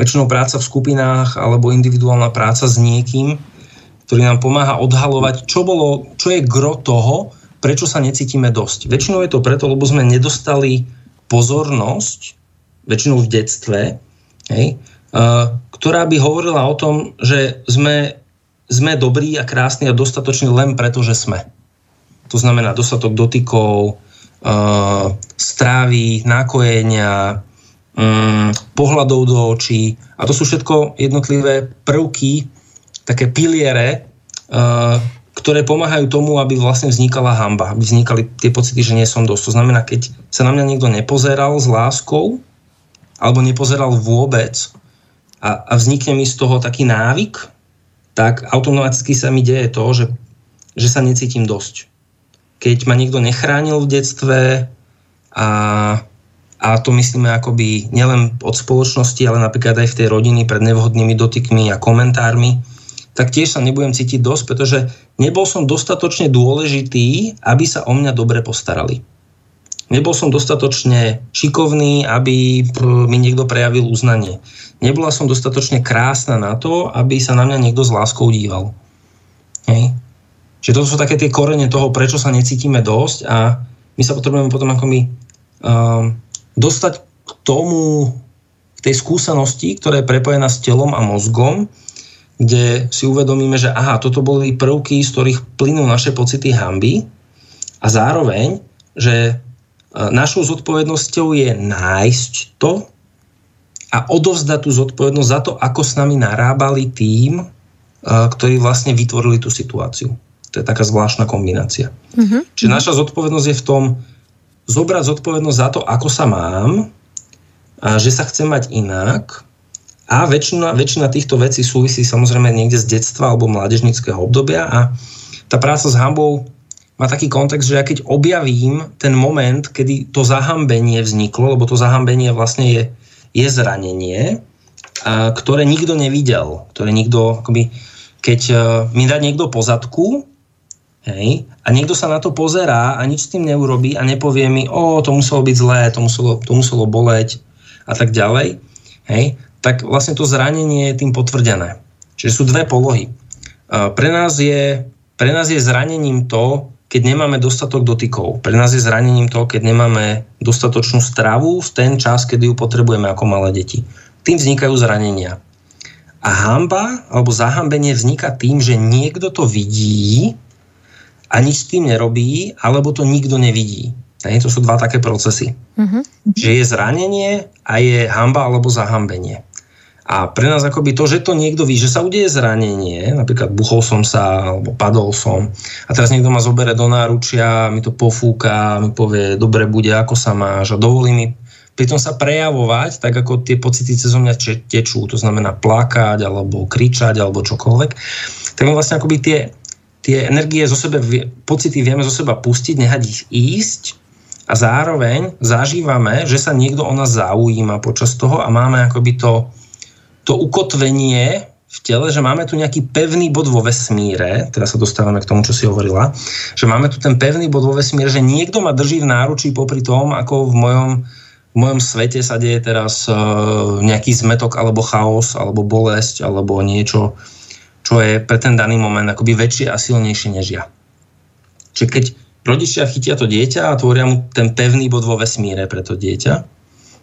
väčšinou práca v skupinách alebo individuálna práca s niekým, ktorý nám pomáha odhalovať, čo, bolo, čo je gro toho, prečo sa necítime dosť. Väčšinou je to preto, lebo sme nedostali pozornosť, väčšinou v detstve, hej, ktorá by hovorila o tom, že sme sme dobrí a krásni a dostatoční len preto, že sme. To znamená dostatok dotykov, uh, strávy, nákojenia, um, pohľadov do očí. A to sú všetko jednotlivé prvky, také piliere, uh, ktoré pomáhajú tomu, aby vlastne vznikala hamba, aby vznikali tie pocity, že nie som dosť. To znamená, keď sa na mňa niekto nepozeral s láskou, alebo nepozeral vôbec a, a vznikne mi z toho taký návyk, tak automaticky sa mi deje to, že, že sa necítim dosť. Keď ma niekto nechránil v detstve a, a to myslíme akoby nielen od spoločnosti, ale napríklad aj v tej rodiny pred nevhodnými dotykmi a komentármi, tak tiež sa nebudem cítiť dosť, pretože nebol som dostatočne dôležitý, aby sa o mňa dobre postarali. Nebol som dostatočne šikovný, aby mi niekto prejavil uznanie nebola som dostatočne krásna na to, aby sa na mňa niekto s láskou díval. Hej. Čiže to sú také tie korene toho, prečo sa necítime dosť a my sa potrebujeme potom ako my um, dostať k tomu, k tej skúsenosti, ktorá je prepojená s telom a mozgom, kde si uvedomíme, že aha, toto boli prvky, z ktorých plynú naše pocity hamby a zároveň, že uh, našou zodpovednosťou je nájsť to, a odovzdať tú zodpovednosť za to, ako s nami narábali tým, ktorí vlastne vytvorili tú situáciu. To je taká zvláštna kombinácia. Uh-huh. Čiže naša zodpovednosť je v tom zobrať zodpovednosť za to, ako sa mám, a že sa chcem mať inak. A väčšina, väčšina týchto vecí súvisí samozrejme niekde z detstva alebo mládežnického obdobia a tá práca s hambou má taký kontext, že ja keď objavím ten moment, kedy to zahambenie vzniklo, lebo to zahambenie vlastne je je zranenie, ktoré nikto nevidel, ktoré nikto, akoby, keď e, mi dá niekto pozadku, hej, a niekto sa na to pozerá a nič s tým neurobí a nepovie mi, o, to muselo byť zlé, to muselo, to muselo boleť a tak ďalej, hej, tak vlastne to zranenie je tým potvrdené. Čiže sú dve polohy. Pre nás je, pre nás je zranením to, keď nemáme dostatok dotykov. Pre nás je zranením to, keď nemáme dostatočnú stravu v ten čas, kedy ju potrebujeme ako malé deti. Tým vznikajú zranenia. A hamba alebo zahambenie vzniká tým, že niekto to vidí a nič s tým nerobí, alebo to nikto nevidí. To sú dva také procesy. Uh-huh. Že je zranenie a je hamba alebo zahambenie. A pre nás akoby to, že to niekto ví, že sa udeje zranenie, napríklad buchol som sa, alebo padol som, a teraz niekto ma zobere do náručia, mi to pofúka, mi povie, dobre bude, ako sa máš, a dovolí mi pritom sa prejavovať, tak ako tie pocity cez mňa tečú, to znamená plakať, alebo kričať, alebo čokoľvek, tak my vlastne akoby tie, tie energie zo sebe, pocity vieme zo seba pustiť, nehať ich ísť a zároveň zažívame, že sa niekto o nás zaujíma počas toho a máme akoby to, to ukotvenie v tele, že máme tu nejaký pevný bod vo vesmíre, teraz sa dostávame k tomu, čo si hovorila, že máme tu ten pevný bod vo vesmíre, že niekto ma drží v náručí popri tom, ako v mojom, v mojom svete sa deje teraz uh, nejaký zmetok alebo chaos, alebo bolesť, alebo niečo, čo je pre ten daný moment akoby väčšie a silnejšie než ja. Čiže keď rodičia chytia to dieťa a tvoria mu ten pevný bod vo vesmíre pre to dieťa,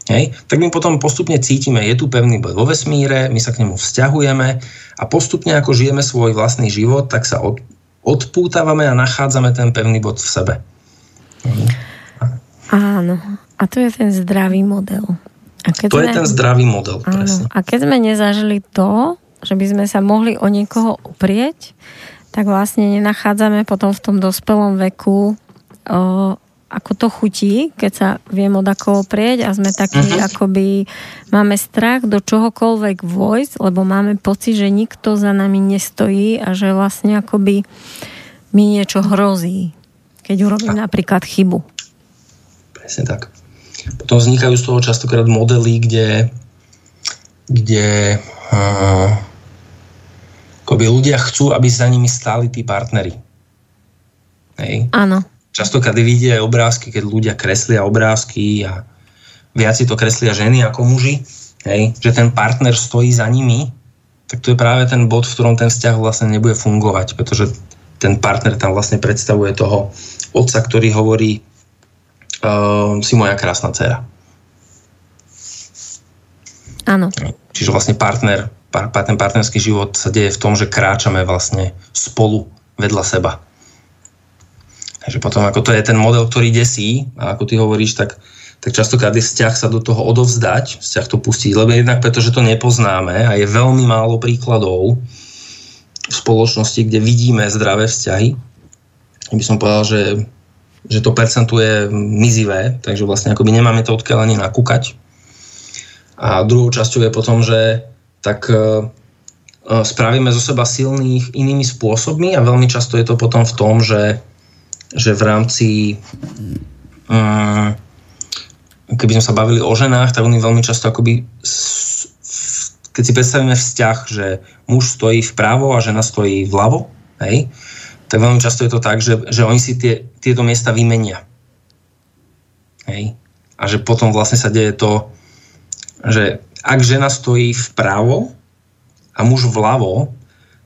Hej? Tak my potom postupne cítime, je tu pevný bod vo vesmíre, my sa k nemu vzťahujeme a postupne ako žijeme svoj vlastný život, tak sa od, odpútavame a nachádzame ten pevný bod v sebe. Áno. A to je ten zdravý model. A keď to sme, je ten zdravý model, áno. presne. A keď sme nezažili to, že by sme sa mohli o niekoho oprieť, tak vlastne nenachádzame potom v tom dospelom veku o, ako to chutí, keď sa viem od ako prieť a sme takí, uh-huh. akoby máme strach do čohokoľvek vojsť, lebo máme pocit, že nikto za nami nestojí a že vlastne akoby mi niečo hrozí, keď urobím a. napríklad chybu. Presne tak. Potom vznikajú z toho častokrát modely, kde, kde uh, akoby ľudia chcú, aby za nimi stáli tí partnery. Hej. Áno. Častokrát vidie aj obrázky, keď ľudia kreslia obrázky a viac si to kreslia ženy ako muži, hej, že ten partner stojí za nimi, tak to je práve ten bod, v ktorom ten vzťah vlastne nebude fungovať, pretože ten partner tam vlastne predstavuje toho otca, ktorý hovorí uh, si moja krásna dcera. Áno. Čiže vlastne partner, par, ten partnerský život sa deje v tom, že kráčame vlastne spolu vedľa seba. Takže potom, ako to je ten model, ktorý desí, a ako ty hovoríš, tak, tak častokrát je vzťah sa do toho odovzdať, vzťah to pustiť, lebo jednak preto, že to nepoznáme a je veľmi málo príkladov v spoločnosti, kde vidíme zdravé vzťahy. By som povedal, že, že to percentu je mizivé, takže vlastne akoby nemáme to odkiaľ ani nakúkať. A druhou časťou je potom, že tak uh, spravíme zo seba silných inými spôsobmi a veľmi často je to potom v tom, že že v rámci um, keby sme sa bavili o ženách, tak oni veľmi často akoby keď si predstavíme vzťah, že muž stojí vpravo a žena stojí vľavo, hej, tak veľmi často je to tak, že, že oni si tie, tieto miesta vymenia. Hej. A že potom vlastne sa deje to, že ak žena stojí vpravo a muž vľavo,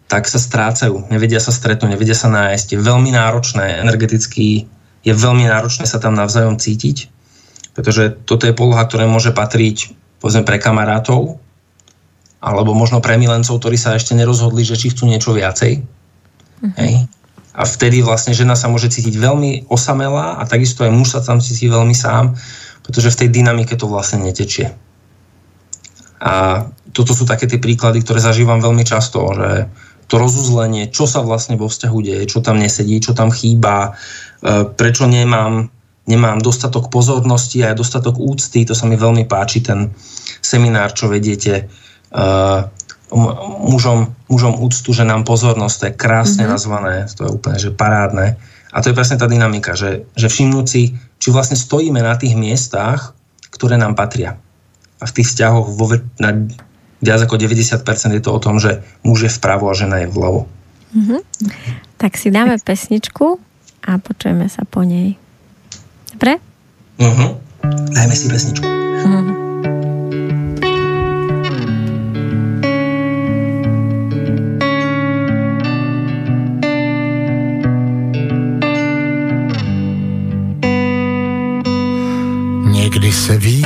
tak sa strácajú, nevedia sa stretnúť, nevedia sa nájsť. Je veľmi náročné, energeticky je veľmi náročné sa tam navzájom cítiť, pretože toto je poloha, ktorá môže patriť povedzme pre kamarátov, alebo možno pre milencov, ktorí sa ešte nerozhodli, že či chcú niečo viacej. Uh-huh. Hej. A vtedy vlastne žena sa môže cítiť veľmi osamelá a takisto aj muž sa tam cíti veľmi sám, pretože v tej dynamike to vlastne netečie. A toto sú také tie príklady, ktoré zažívam veľmi často, že to rozuzlenie, čo sa vlastne vo vzťahu deje, čo tam nesedí, čo tam chýba, e, prečo nemám, nemám dostatok pozornosti a dostatok úcty, to sa mi veľmi páči, ten seminár, čo vediete, uh, mužom, mužom úctu, že nám pozornosť, to je krásne mm-hmm. nazvané, to je úplne že parádne. A to je presne tá dynamika, že, že všimnúť si, či vlastne stojíme na tých miestach, ktoré nám patria. A v tých vzťahoch vo, na viac ako 90% je to o tom, že muž je vpravo a žena je vľavo. Mm-hmm. Tak si dáme pesničku a počujeme sa po nej. Dobre? Uh-huh. Dajme si pesničku. Uh-huh. Někdy se ví,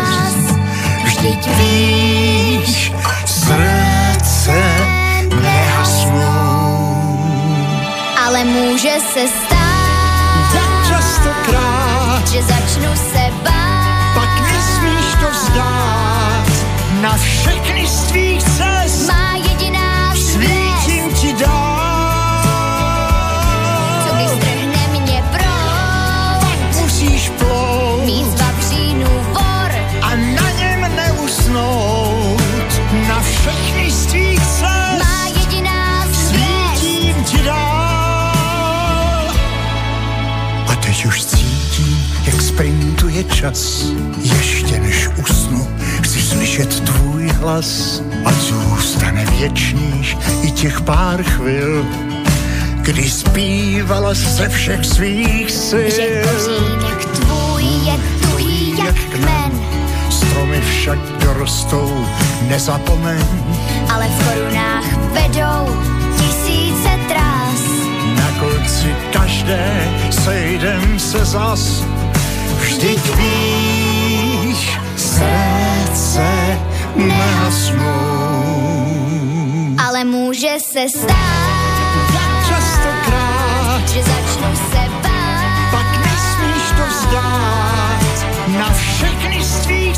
Vždyť víš, srdce nehasnou. Ale může se stát, tak častokrát, že začnu se bát, pak nesmíš to vzdát. Na všechny z tvých cest sprintuje čas. Ještě než usnu, chci slyšet tvůj hlas. A zůstane věčných i těch pár chvil, kdy zpívala ze všech svých sil. Že kořínek tvůj je tuhý jak kmen, Stromy však dorostou, nezapomeň. ale v korunách vedou tisíce trás. Na konci každé sejdem se zas. Vždyť víš, srdce nehasnou. Ale může se stát, častokrát, že začnu se bát. pak nesmíš to vzdát. Na všechny z tvých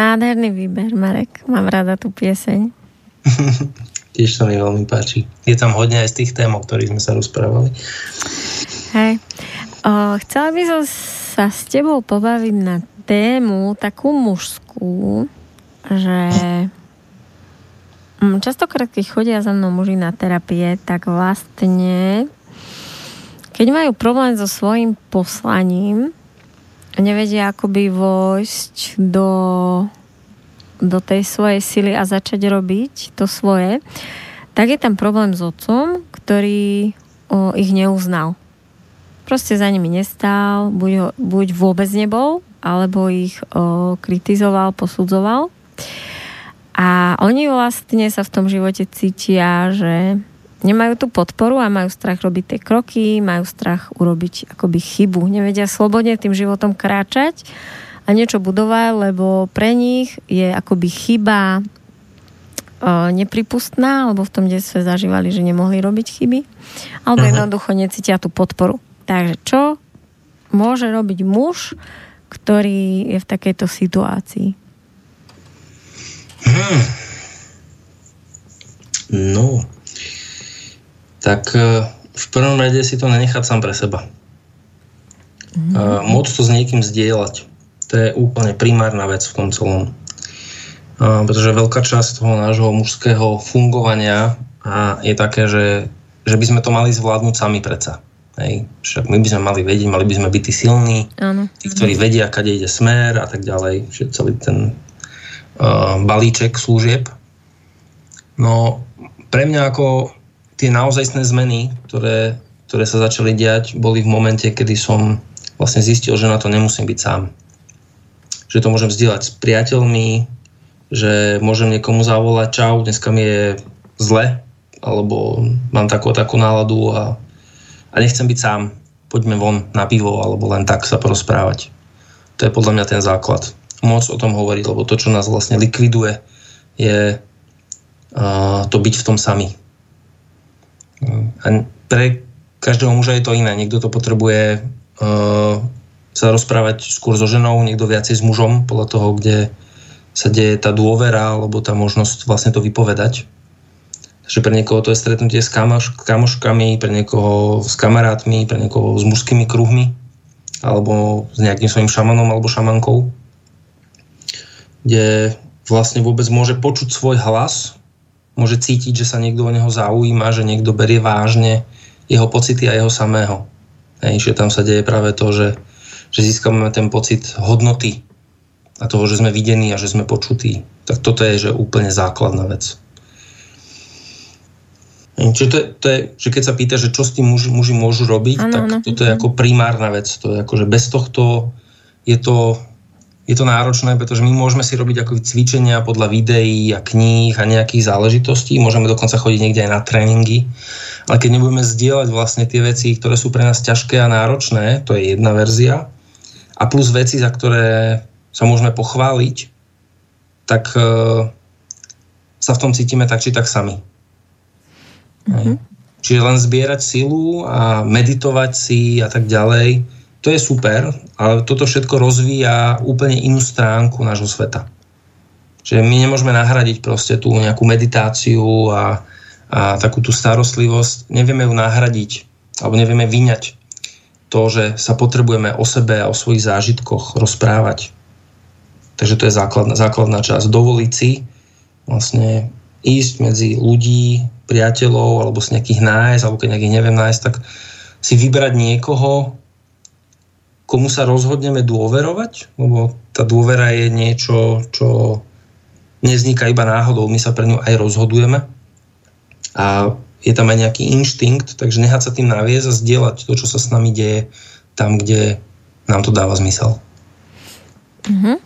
nádherný výber, Marek. Mám rada tú pieseň. <laughs> Tiež sa mi veľmi páči. Je tam hodne aj z tých tém, o ktorých sme sa rozprávali. Hej. O, chcela by som sa s tebou pobaviť na tému takú mužskú, že mm, častokrát, keď chodia za mnou muži na terapie, tak vlastne keď majú problém so svojím poslaním nevedia akoby vojsť do, do tej svojej sily a začať robiť to svoje, tak je tam problém s otcom, ktorý o, ich neuznal proste za nimi nestál, buď, ho, buď vôbec nebol, alebo ich o, kritizoval, posudzoval. A oni vlastne sa v tom živote cítia, že nemajú tú podporu a majú strach robiť tie kroky, majú strach urobiť akoby chybu. Nevedia slobodne tým životom kráčať a niečo budovať, lebo pre nich je akoby chyba o, nepripustná, alebo v tom detstve zažívali, že nemohli robiť chyby, alebo Mhm. jednoducho necítia tú podporu. Takže čo môže robiť muž, ktorý je v takejto situácii? No, tak e, v prvom rade si to nenechať sám pre seba. Mm. Môcť to s niekým zdieľať. To je úplne primárna vec v tom celom. A, pretože veľká časť toho nášho mužského fungovania a je také, že, že by sme to mali zvládnuť sami predsa. Hej. Však my by sme mali vedieť, mali by sme byť tí silní, Áno. tí, ktorí vedia, kade ide smer a tak ďalej, že celý ten uh, balíček služieb. No, pre mňa ako tie naozajstné zmeny, ktoré, ktoré sa začali diať, boli v momente, kedy som vlastne zistil, že na to nemusím byť sám. Že to môžem zdieľať s priateľmi, že môžem niekomu zavolať čau, dneska mi je zle, alebo mám takú takú náladu a, a nechcem byť sám. Poďme von na pivo, alebo len tak sa porozprávať. To je podľa mňa ten základ. Moc o tom hovoriť, lebo to, čo nás vlastne likviduje, je uh, to byť v tom sami. A pre každého muža je to iné. Niekto to potrebuje uh, sa rozprávať skôr so ženou, niekto viacej s mužom, podľa toho, kde sa deje tá dôvera, alebo tá možnosť vlastne to vypovedať. Takže pre niekoho to je stretnutie s kamoš, kamoškami, pre niekoho s kamarátmi, pre niekoho s mužskými kruhmi, alebo s nejakým svojim šamanom alebo šamankou, kde vlastne vôbec môže počuť svoj hlas, môže cítiť, že sa niekto o neho zaujíma, že niekto berie vážne jeho pocity a jeho samého. Hej, že tam sa deje práve to, že, že získame ten pocit hodnoty a toho, že sme videní a že sme počutí. Tak toto je že úplne základná vec. Hej, Čiže to je, to je, že keď sa pýta, že čo s tým muži, muži môžu robiť, Áno, tak áno. toto je ako primárna vec. To je ako, že bez tohto je to, je to náročné, pretože my môžeme si robiť ako cvičenia podľa videí a kníh a nejakých záležitostí, môžeme dokonca chodiť niekde aj na tréningy, ale keď nebudeme zdieľať vlastne tie veci, ktoré sú pre nás ťažké a náročné, to je jedna verzia, a plus veci, za ktoré sa môžeme pochváliť, tak e, sa v tom cítime tak či tak sami. Mm-hmm. Čiže len zbierať silu a meditovať si a tak ďalej, to je super, ale toto všetko rozvíja úplne inú stránku nášho sveta. Že my nemôžeme nahradiť proste tú nejakú meditáciu a, a takú tú starostlivosť, nevieme ju nahradiť alebo nevieme vyňať to, že sa potrebujeme o sebe a o svojich zážitkoch rozprávať. Takže to je základná, základná časť. Dovoliť si vlastne ísť medzi ľudí, priateľov, alebo si nejakých nájsť, alebo keď nejakých neviem nájsť, tak si vybrať niekoho, komu sa rozhodneme dôverovať, lebo tá dôvera je niečo, čo nezniká iba náhodou, my sa pre ňu aj rozhodujeme. A je tam aj nejaký inštinkt, takže nehať sa tým naviesť a zdieľať to, čo sa s nami deje tam, kde nám to dáva zmysel. Mm-hmm.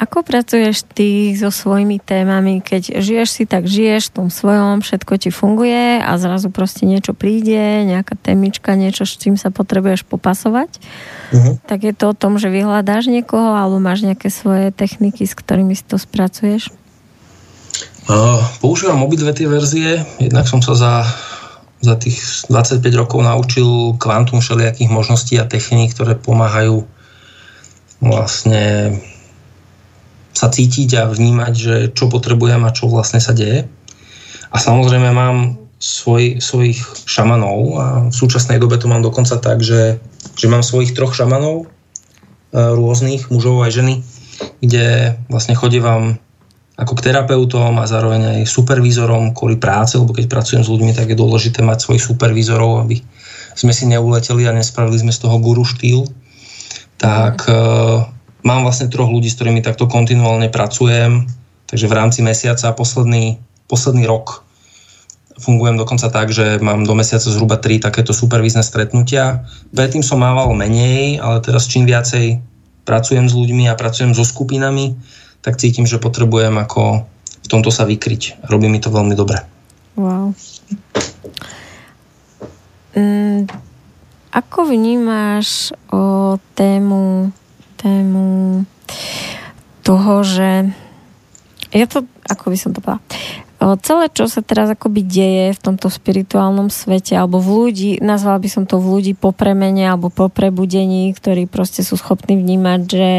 Ako pracuješ ty so svojimi témami, keď žiješ si, tak žiješ v tom svojom, všetko ti funguje a zrazu proste niečo príde, nejaká témička, niečo, s čím sa potrebuješ popasovať, uh-huh. tak je to o tom, že vyhľadáš niekoho alebo máš nejaké svoje techniky, s ktorými si to spracuješ? Uh, používam obidve tie verzie. Jednak som sa za, za tých 25 rokov naučil kvantum všelijakých možností a techník, ktoré pomáhajú vlastne sa cítiť a vnímať, že čo potrebujem a čo vlastne sa deje. A samozrejme mám svoj, svojich šamanov a v súčasnej dobe to mám dokonca tak, že, že mám svojich troch šamanov, e, rôznych mužov aj ženy, kde vlastne chodím ako k terapeutom a zároveň aj supervízorom kvôli práce, lebo keď pracujem s ľuďmi, tak je dôležité mať svojich supervízorov, aby sme si neuleteli a nespravili sme z toho guru štýl. Tak mm mám vlastne troch ľudí, s ktorými takto kontinuálne pracujem, takže v rámci mesiaca posledný, posledný rok fungujem dokonca tak, že mám do mesiaca zhruba tri takéto supervízne stretnutia. Predtým som mával menej, ale teraz čím viacej pracujem s ľuďmi a pracujem so skupinami, tak cítim, že potrebujem ako v tomto sa vykryť. Robí mi to veľmi dobre. Wow. Mm, ako vnímáš o tému tému toho, že ja to, ako by som to povedala, celé, čo sa teraz akoby deje v tomto spirituálnom svete, alebo v ľudí, nazvala by som to v ľudí po premene alebo po prebudení, ktorí proste sú schopní vnímať, že,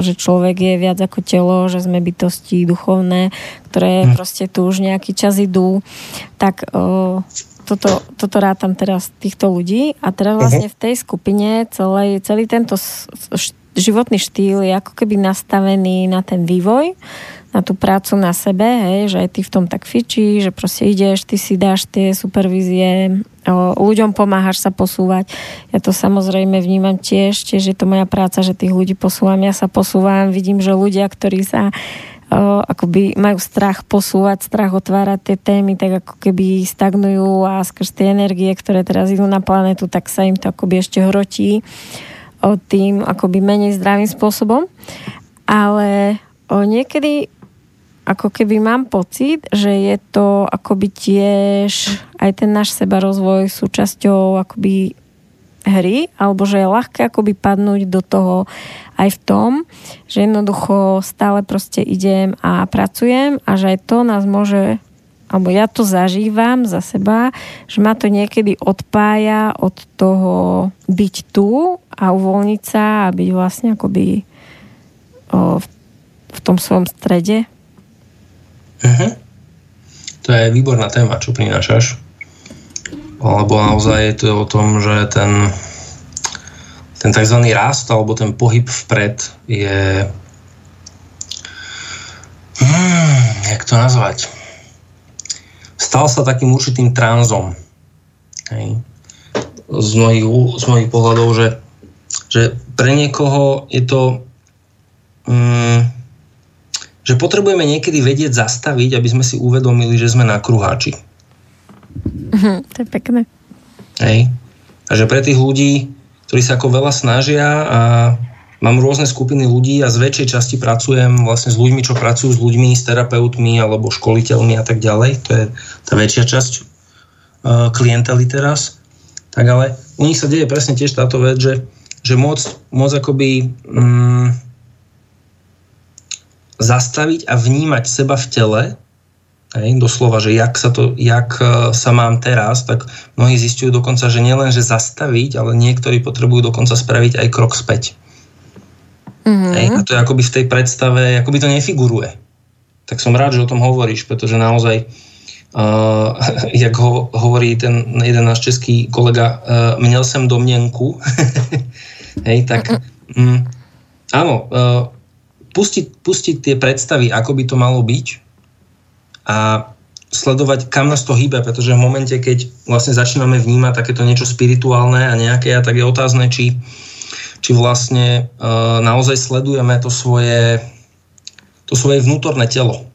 že človek je viac ako telo, že sme bytosti duchovné, ktoré hm. proste tu už nejaký čas idú, tak o, toto, toto rátam teraz týchto ľudí a teraz vlastne mhm. v tej skupine celý, celý tento životný štýl je ako keby nastavený na ten vývoj, na tú prácu na sebe, hej, že aj ty v tom tak fičí, že proste ideš, ty si dáš tie supervízie, o, ľuďom pomáhaš sa posúvať. Ja to samozrejme vnímam tiež, tiež je to moja práca, že tých ľudí posúvam, ja sa posúvam, vidím, že ľudia, ktorí sa o, akoby majú strach posúvať, strach otvárať tie témy, tak ako keby stagnujú a skrz tie energie, ktoré teraz idú na planetu, tak sa im to akoby ešte hrotí tým akoby menej zdravým spôsobom, ale o niekedy ako keby mám pocit, že je to akoby tiež aj ten náš seba rozvoj súčasťou akoby hry, alebo že je ľahké akoby padnúť do toho aj v tom, že jednoducho stále proste idem a pracujem a že aj to nás môže alebo ja to zažívam za seba, že ma to niekedy odpája od toho byť tu a uvoľniť sa a byť vlastne akoby o, v, v tom svojom strede. Uh-huh. To je výborná téma, čo prinášaš. Lebo naozaj je to o tom, že ten, ten tzv. rast alebo ten pohyb vpred je... Hmm, jak to nazvať? Stal sa takým určitým tranzom. Hej. Z, mojich, z mojich pohľadov, že, že pre niekoho je to, um, že potrebujeme niekedy vedieť zastaviť, aby sme si uvedomili, že sme na kruháči. Mhm, to je pekné. Hej. A že pre tých ľudí, ktorí sa ako veľa snažia a mám rôzne skupiny ľudí a z väčšej časti pracujem vlastne s ľuďmi, čo pracujú s ľuďmi, s terapeutmi alebo školiteľmi a tak ďalej. To je tá väčšia časť uh, klientely teraz. Tak ale u nich sa deje presne tiež táto vec, že, že môcť, môcť akoby um, zastaviť a vnímať seba v tele, hej, doslova, že jak sa, to, jak e, sa mám teraz, tak mnohí zistujú dokonca, že nielen, že zastaviť, ale niektorí potrebujú dokonca spraviť aj krok späť. Mm-hmm. Hej, a to je akoby v tej predstave, akoby to nefiguruje. Tak som rád, že o tom hovoríš, pretože naozaj, uh, <laughs> jak ho, hovorí ten jeden náš český kolega, uh, měl som domnenku, <laughs> hej, tak mm, áno, uh, pustiť, pustiť tie predstavy, ako by to malo byť a sledovať, kam nás to hýbe, pretože v momente, keď vlastne začíname vnímať takéto niečo spirituálne a nejaké, tak je otázne, či uh, či vlastne uh, naozaj sledujeme to svoje, to svoje vnútorné telo.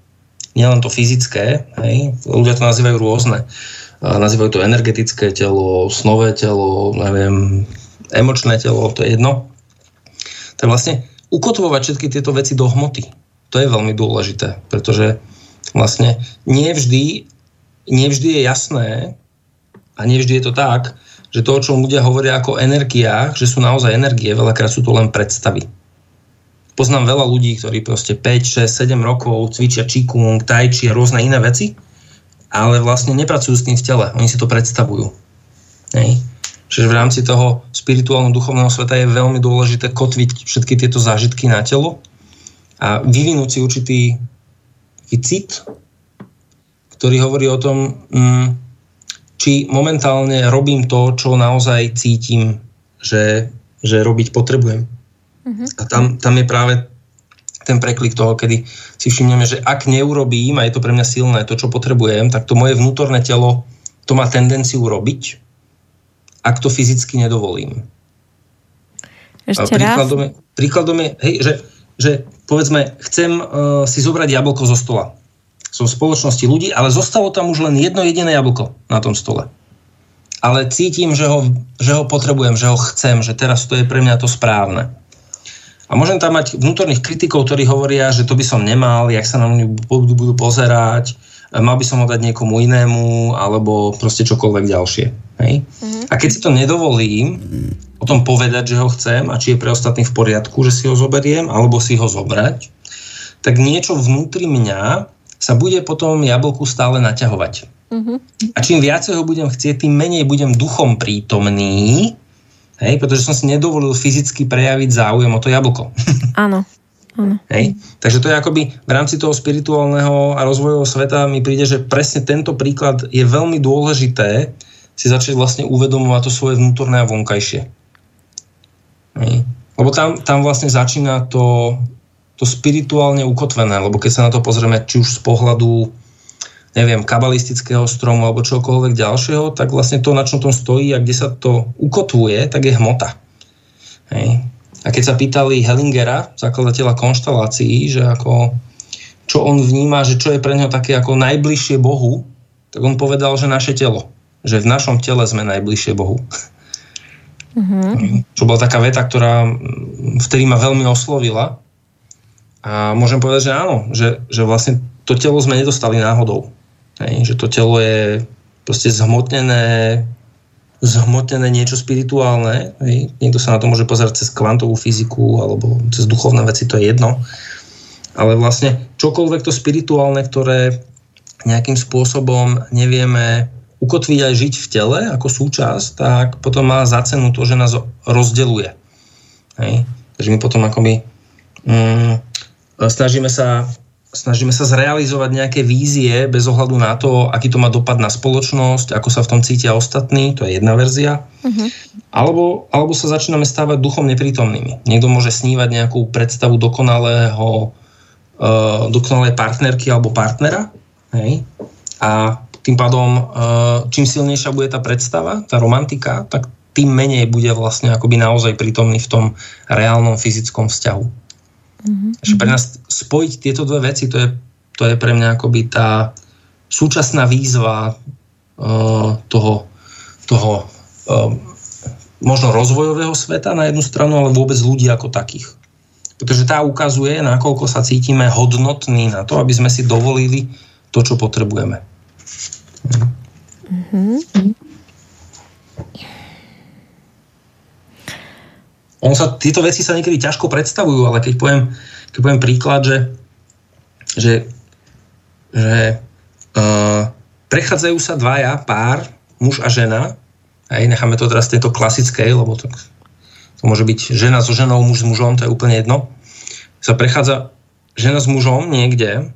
Nielen to fyzické, hej, ľudia to nazývajú rôzne. nazývajú to energetické telo, snové telo, neviem, emočné telo, to je jedno. Tak vlastne ukotvovať všetky tieto veci do hmoty. To je veľmi dôležité, pretože vlastne nevždy, nevždy je jasné a nevždy je to tak, že to, o čom ľudia hovoria ako energiách, že sú naozaj energie, veľakrát sú to len predstavy. Poznám veľa ľudí, ktorí proste 5, 6, 7 rokov cvičia čikung, tai a rôzne iné veci ale vlastne nepracujú s tým v tele, oni si to predstavujú. Hej. Čiže v rámci toho spirituálneho duchovného sveta je veľmi dôležité kotviť všetky tieto zážitky na telo a vyvinúť si určitý cit, ktorý hovorí o tom, mm, či momentálne robím to, čo naozaj cítim, že, že robiť potrebujem. Uh-huh. A tam, tam je práve ten preklik toho, kedy si všimneme, že ak neurobím, a je to pre mňa silné, to, čo potrebujem, tak to moje vnútorné telo to má tendenciu robiť, ak to fyzicky nedovolím. Ešte príkladom raz? Je, príkladom je, hej, že, že povedzme, chcem uh, si zobrať jablko zo stola. V spoločnosti ľudí, ale zostalo tam už len jedno jediné jablko na tom stole. Ale cítim, že ho, že ho potrebujem, že ho chcem, že teraz to je pre mňa to správne. A môžem tam mať vnútorných kritikov, ktorí hovoria, že to by som nemal, jak sa na mňa budú, budú pozerať, mal by som ho dať niekomu inému, alebo proste čokoľvek ďalšie. Hej? Mm-hmm. A keď si to nedovolím, o tom povedať, že ho chcem a či je pre ostatných v poriadku, že si ho zoberiem, alebo si ho zobrať, tak niečo vnútri mňa sa bude potom jablku stále naťahovať. Mm-hmm. A čím viacej ho budem chcieť, tým menej budem duchom prítomný Hej, pretože som si nedovolil fyzicky prejaviť záujem o to jablko. <laughs> Áno. Áno. Hej? Takže to je akoby v rámci toho spirituálneho a rozvojového sveta mi príde, že presne tento príklad je veľmi dôležité si začať vlastne uvedomovať to svoje vnútorné a vonkajšie. Hej? Lebo tam, tam vlastne začína to, to spirituálne ukotvené, lebo keď sa na to pozrieme či už z pohľadu neviem, kabalistického stromu alebo čokoľvek ďalšieho, tak vlastne to, na čom tom stojí a kde sa to ukotvuje, tak je hmota. Hej. A keď sa pýtali Hellingera, zakladateľa konštelácií, že ako, čo on vníma, že čo je pre neho také ako najbližšie Bohu, tak on povedal, že naše telo. Že v našom tele sme najbližšie Bohu. Mm-hmm. Čo bola taká veta, ktorá vtedy ma veľmi oslovila. A môžem povedať, že áno, že, že vlastne to telo sme nedostali náhodou. Hej, že to telo je proste zhmotnené, zhmotnené niečo spirituálne. Hej. Niekto sa na to môže pozerať cez kvantovú fyziku alebo cez duchovné veci, to je jedno. Ale vlastne čokoľvek to spirituálne, ktoré nejakým spôsobom nevieme ukotviť aj žiť v tele ako súčasť, tak potom má za cenu to, že nás rozdeluje. Hej. Takže my potom akoby mm, snažíme sa snažíme sa zrealizovať nejaké vízie bez ohľadu na to, aký to má dopad na spoločnosť, ako sa v tom cítia ostatní, to je jedna verzia. Uh-huh. Alebo, alebo sa začíname stávať duchom neprítomnými. Niekto môže snívať nejakú predstavu dokonalého, uh, dokonalej partnerky alebo partnera. Hej? A tým pádom, uh, čím silnejšia bude tá predstava, tá romantika, tak tým menej bude vlastne akoby naozaj prítomný v tom reálnom fyzickom vzťahu. Mm-hmm. pre nás spojiť tieto dve veci, to je, to je pre mňa akoby tá súčasná výzva uh, toho, toho uh, možno rozvojového sveta na jednu stranu, ale vôbec ľudí ako takých. Pretože tá ukazuje, nakoľko sa cítime hodnotní na to, aby sme si dovolili to, čo potrebujeme. Mm-hmm. On sa, tieto veci sa niekedy ťažko predstavujú, ale keď poviem, keď poviem príklad, že, že, že uh, prechádzajú sa dvaja, pár, muž a žena, aj necháme to teraz tejto klasickej, lebo to, to môže byť žena so ženou, muž s mužom, to je úplne jedno, sa prechádza žena s mužom niekde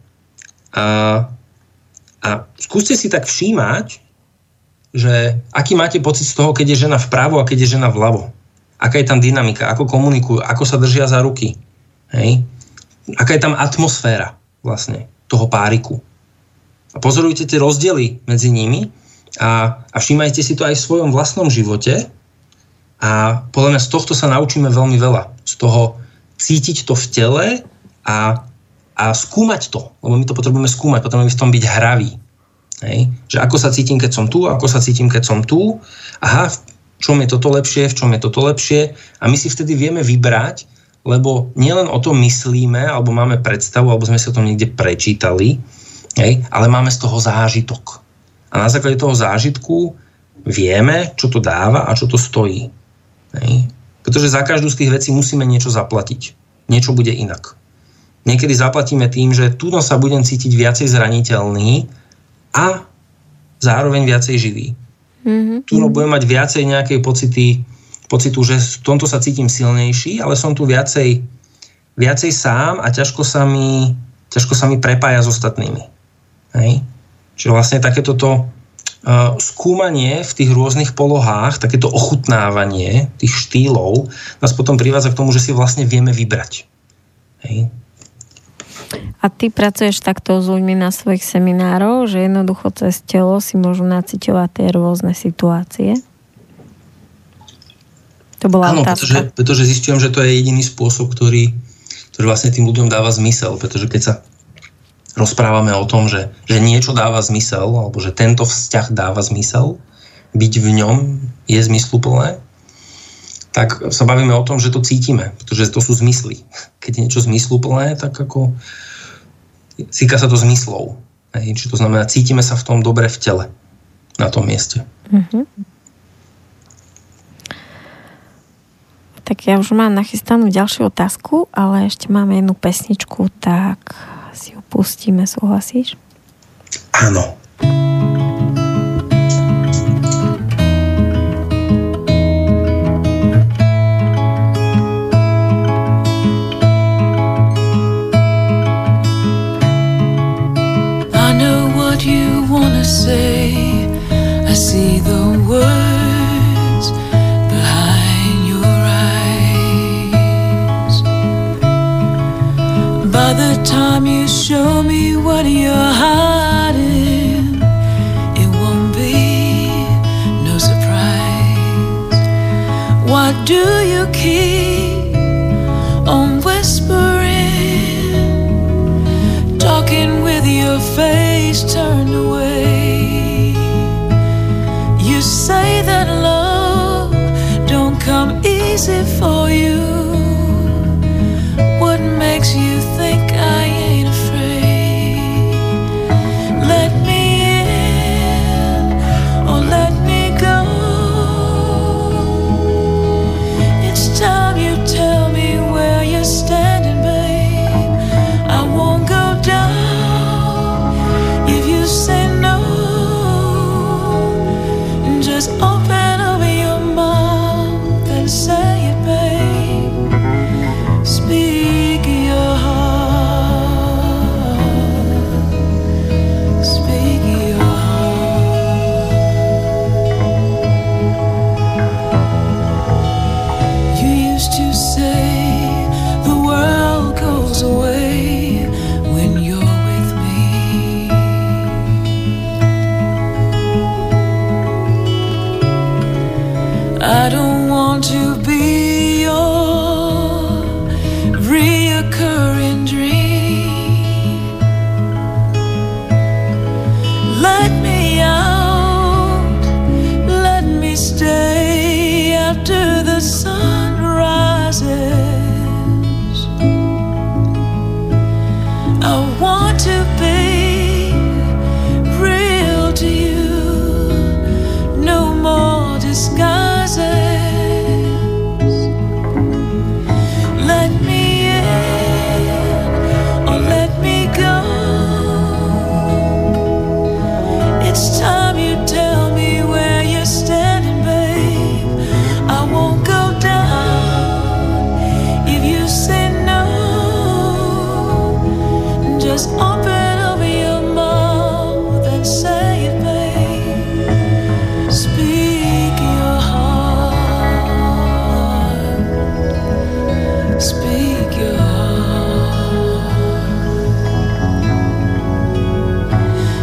a, a skúste si tak všímať, že aký máte pocit z toho, keď je žena vpravo a keď je žena vľavo aká je tam dynamika, ako komunikujú, ako sa držia za ruky. Hej? Aká je tam atmosféra vlastne toho páriku. A pozorujte tie rozdiely medzi nimi a, a všímajte si to aj v svojom vlastnom živote a podľa mňa z tohto sa naučíme veľmi veľa. Z toho cítiť to v tele a, a skúmať to, lebo my to potrebujeme skúmať, potrebujeme v tom byť hraví. Hej? Že ako sa cítim, keď som tu, ako sa cítim, keď som tu. Aha, čom je toto lepšie, v čom je toto lepšie. A my si vtedy vieme vybrať, lebo nielen o tom myslíme, alebo máme predstavu, alebo sme si o tom niekde prečítali, hej? ale máme z toho zážitok. A na základe toho zážitku vieme, čo to dáva a čo to stojí. Hej? Pretože za každú z tých vecí musíme niečo zaplatiť. Niečo bude inak. Niekedy zaplatíme tým, že tu sa budem cítiť viacej zraniteľný, a zároveň viacej živý. Mm-hmm. Tu budem mať viacej nejakej pocity, pocitu, že v tomto sa cítim silnejší, ale som tu viacej, viacej sám a ťažko sa mi, ťažko sa mi prepája s ostatnými. Hej? Čiže vlastne takéto to uh, skúmanie v tých rôznych polohách, takéto ochutnávanie tých štýlov nás potom privádza k tomu, že si vlastne vieme vybrať. Hej? A ty pracuješ takto s ľuďmi na svojich seminároch, že jednoducho cez telo si môžu naciťovať tie rôzne situácie? To bola Áno, otázka. Pretože, pretože zistujem, že to je jediný spôsob, ktorý, ktorý vlastne tým ľuďom dáva zmysel. Pretože keď sa rozprávame o tom, že, že niečo dáva zmysel, alebo že tento vzťah dáva zmysel, byť v ňom je zmysluplné, tak sa bavíme o tom, že to cítime, pretože to sú zmysly. Keď je niečo zmysluplné, tak ako Cíka sa to zmyslov. Hej, či to znamená, cítime sa v tom dobre v tele, na tom mieste. Mm-hmm. Tak ja už mám nachystanú ďalšiu otázku, ale ešte máme jednu pesničku, tak si ju pustíme, súhlasíš? Áno. say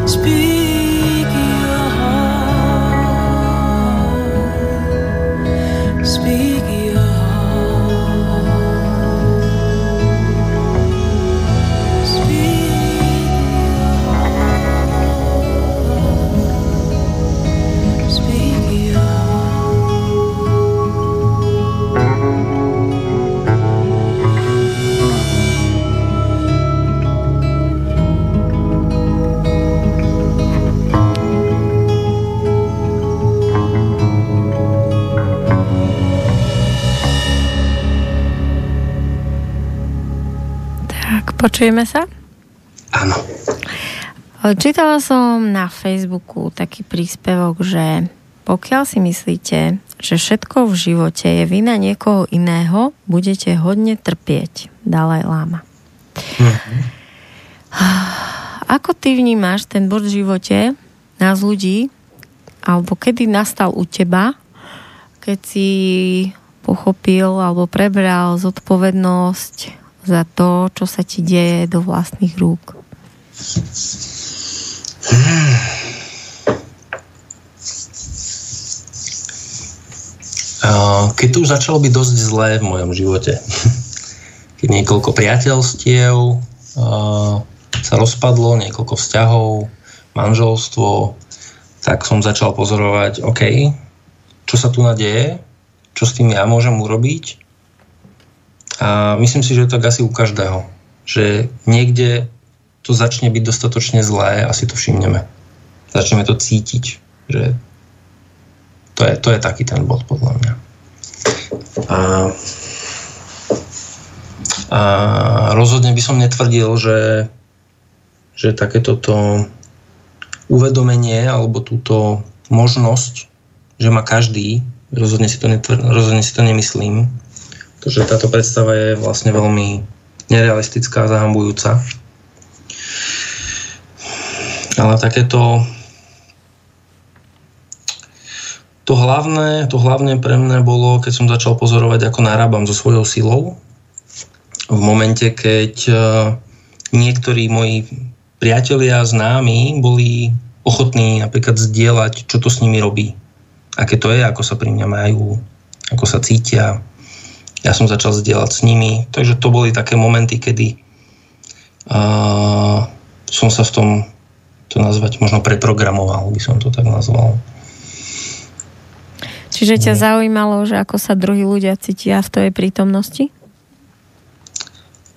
Speak. Počujeme sa? Áno. Čítala som na Facebooku taký príspevok, že pokiaľ si myslíte, že všetko v živote je vina niekoho iného, budete hodne trpieť. Dalaj Lama. Mm-hmm. Ako ty vnímaš ten bod v živote nás ľudí, alebo kedy nastal u teba, keď si pochopil alebo prebral zodpovednosť za to, čo sa ti deje do vlastných rúk? Keď to už začalo byť dosť zlé v mojom živote, <laughs> keď niekoľko priateľstiev sa rozpadlo, niekoľko vzťahov, manželstvo, tak som začal pozorovať, OK, čo sa tu nadeje, čo s tým ja môžem urobiť. A myslím si, že je to tak asi u každého, že niekde to začne byť dostatočne zlé a si to všimneme. Začneme to cítiť, že to je, to je taký ten bod podľa mňa. A, a rozhodne by som netvrdil, že, že takéto to uvedomenie alebo túto možnosť, že má každý, rozhodne si to, netvr- rozhodne si to nemyslím, pretože táto predstava je vlastne veľmi nerealistická a zahambujúca. Ale takéto to hlavné, to hlavné pre mňa bolo, keď som začal pozorovať, ako narábam so svojou silou. V momente, keď e, niektorí moji priatelia, známi boli ochotní napríklad zdieľať, čo to s nimi robí. Aké to je, ako sa pri mňa majú, ako sa cítia. Ja som začal zdieľať s nimi. Takže to boli také momenty, kedy uh, som sa v tom to nazvať, možno preprogramoval, by som to tak nazval. Čiže ťa no. zaujímalo, že ako sa druhí ľudia cítia v tvojej prítomnosti?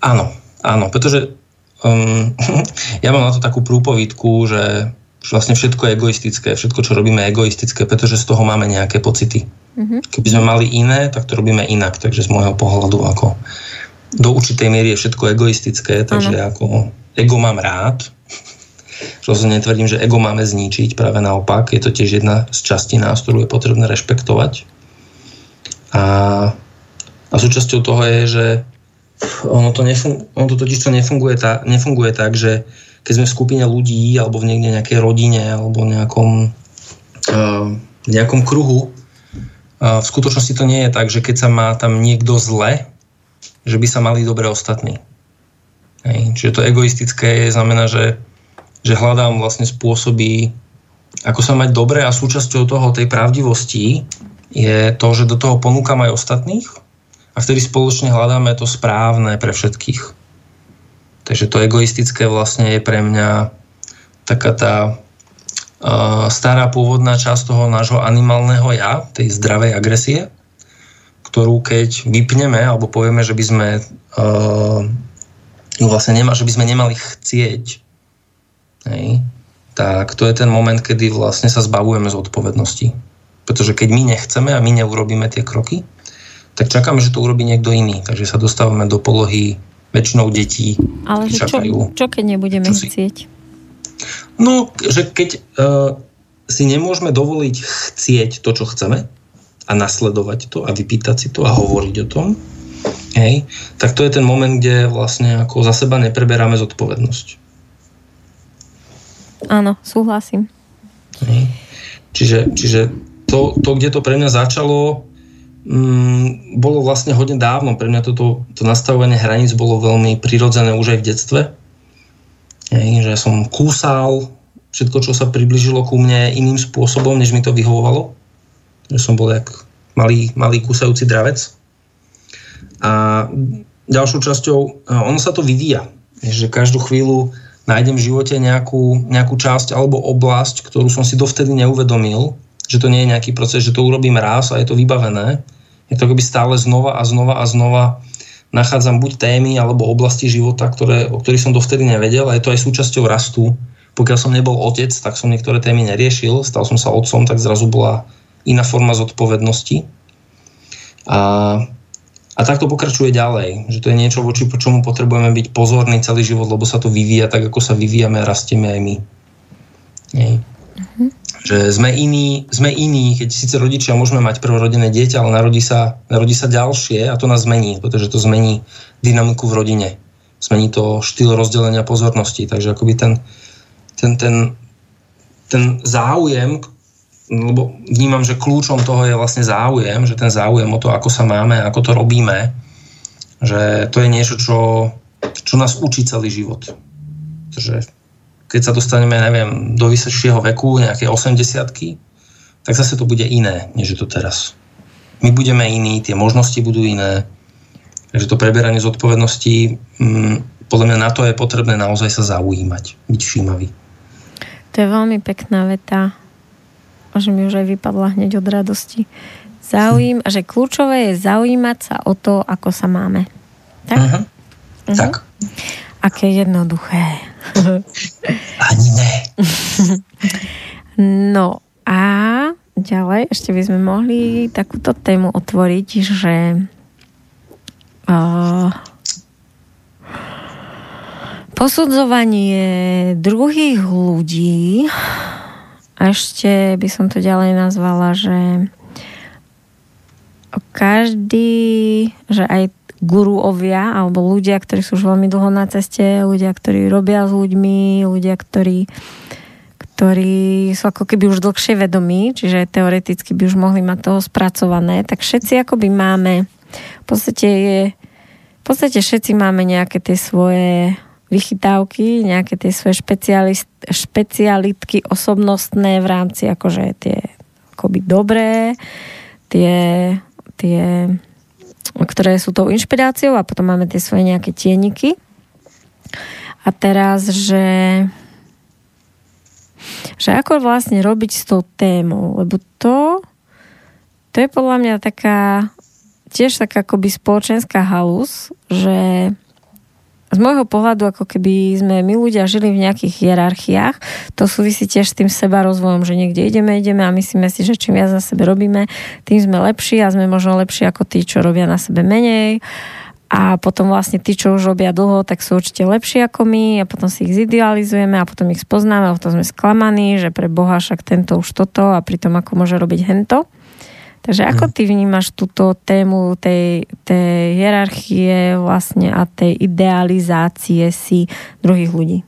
Áno, áno, pretože um, <laughs> ja mám na to takú prúpovidku, že vlastne všetko je egoistické, všetko, čo robíme, je egoistické, pretože z toho máme nejaké pocity. Mm-hmm. Keby sme mali iné, tak to robíme inak, takže z môjho pohľadu ako do určitej miery je všetko egoistické, takže ano. ako ego mám rád, <laughs> Rozhodne netvrdím, že ego máme zničiť, práve naopak. Je to tiež jedna z častí nás, ktorú je potrebné rešpektovať. A, a súčasťou toho je, že ono to, nefung, ono to totiž to nefunguje, tá, nefunguje tak, že keď sme v skupine ľudí alebo v niekde nejakej rodine alebo nejakom, uh, nejakom kruhu, uh, v skutočnosti to nie je tak, že keď sa má tam niekto zle, že by sa mali dobre ostatní. Hej. Čiže to egoistické znamená, že že hľadám vlastne spôsoby, ako sa mať dobre a súčasťou toho, tej pravdivosti je to, že do toho ponúkam aj ostatných a vtedy spoločne hľadáme to správne pre všetkých. Takže to egoistické vlastne je pre mňa taká tá stará pôvodná časť toho nášho animálneho ja, tej zdravej agresie, ktorú keď vypneme alebo povieme, že by sme uh, vlastne nema, že by sme nemali chcieť hej, tak to je ten moment, kedy vlastne sa zbavujeme z odpovednosti. Pretože keď my nechceme a my neurobíme tie kroky, tak čakáme, že to urobí niekto iný. Takže sa dostávame do polohy väčšinou detí. Ale čo, čo keď nebudeme čo si... chcieť? No, že keď uh, si nemôžeme dovoliť chcieť to, čo chceme a nasledovať to a vypýtať si to a hovoriť o tom, hej, tak to je ten moment, kde vlastne ako za seba nepreberáme zodpovednosť. Áno, súhlasím. Čiže, čiže to, to, kde to pre mňa začalo, mm, bolo vlastne hodne dávno. Pre mňa toto to nastavovanie hraníc bolo veľmi prirodzené už aj v detstve. Že som kúsal všetko, čo sa približilo ku mne iným spôsobom, než mi to vyhovovalo. Že som bol jak malý, malý kúsajúci dravec. A ďalšou časťou, ono sa to vyvíja. Že každú chvíľu nájdem v živote nejakú, nejakú časť alebo oblasť, ktorú som si dovtedy neuvedomil, že to nie je nejaký proces, že to urobím raz a je to vybavené. Je to akoby stále znova a znova a znova nachádzam buď témy alebo oblasti života, ktoré, o ktorých som dovtedy nevedel a je to aj súčasťou rastu. Pokiaľ som nebol otec, tak som niektoré témy neriešil, stal som sa otcom, tak zrazu bola iná forma zodpovednosti. A, a tak to pokračuje ďalej, že to je niečo, voči čomu potrebujeme byť pozorní celý život, lebo sa to vyvíja tak, ako sa vyvíjame a rastieme aj my. Nie. Že sme iní, sme iní, keď síce rodičia môžeme mať prvorodinné dieťa, ale narodí sa, narodí sa ďalšie a to nás zmení, pretože to zmení dynamiku v rodine. Zmení to štýl rozdelenia pozornosti. Takže akoby ten, ten, ten, ten záujem, lebo vnímam, že kľúčom toho je vlastne záujem, že ten záujem o to, ako sa máme, ako to robíme, že to je niečo, čo, čo nás učí celý život. Takže keď sa dostaneme, neviem, do vysšieho veku, nejaké 80 tak zase to bude iné, než je to teraz. My budeme iní, tie možnosti budú iné, takže to preberanie zodpovednosti, hm, podľa mňa na to je potrebné naozaj sa zaujímať, byť všímavý. To je veľmi pekná veta že mi už aj vypadla hneď od radosti. Zaujím, že kľúčové je zaujímať sa o to, ako sa máme. Tak? Uh-huh. Uh-huh. Tak. Aké jednoduché. <laughs> Ani ne. <laughs> no a ďalej ešte by sme mohli takúto tému otvoriť, že uh, posudzovanie druhých ľudí a ešte by som to ďalej nazvala, že každý, že aj guruovia alebo ľudia, ktorí sú už veľmi dlho na ceste, ľudia, ktorí robia s ľuďmi, ľudia, ktorí, ktorí sú ako keby už dlhšie vedomí, čiže teoreticky by už mohli mať toho spracované, tak všetci akoby máme, v podstate je, v podstate všetci máme nejaké tie svoje vychytávky, nejaké tie svoje špecialitky osobnostné v rámci akože tie akoby dobré, tie, tie, ktoré sú tou inšpiráciou a potom máme tie svoje nejaké tieniky. A teraz, že že ako vlastne robiť s tou témou, lebo to to je podľa mňa taká tiež taká akoby spoločenská halus, že z môjho pohľadu, ako keby sme my ľudia žili v nejakých hierarchiách, to súvisí tiež s tým seba rozvojom, že niekde ideme, ideme a myslíme si, že čím viac za sebe robíme, tým sme lepší a sme možno lepší ako tí, čo robia na sebe menej a potom vlastne tí, čo už robia dlho, tak sú určite lepší ako my a potom si ich zidealizujeme a potom ich spoznáme a potom sme sklamaní, že pre Boha však tento už toto a pritom ako môže robiť hento. Takže ako ty vnímaš túto tému tej, tej hierarchie vlastne a tej idealizácie si druhých ľudí?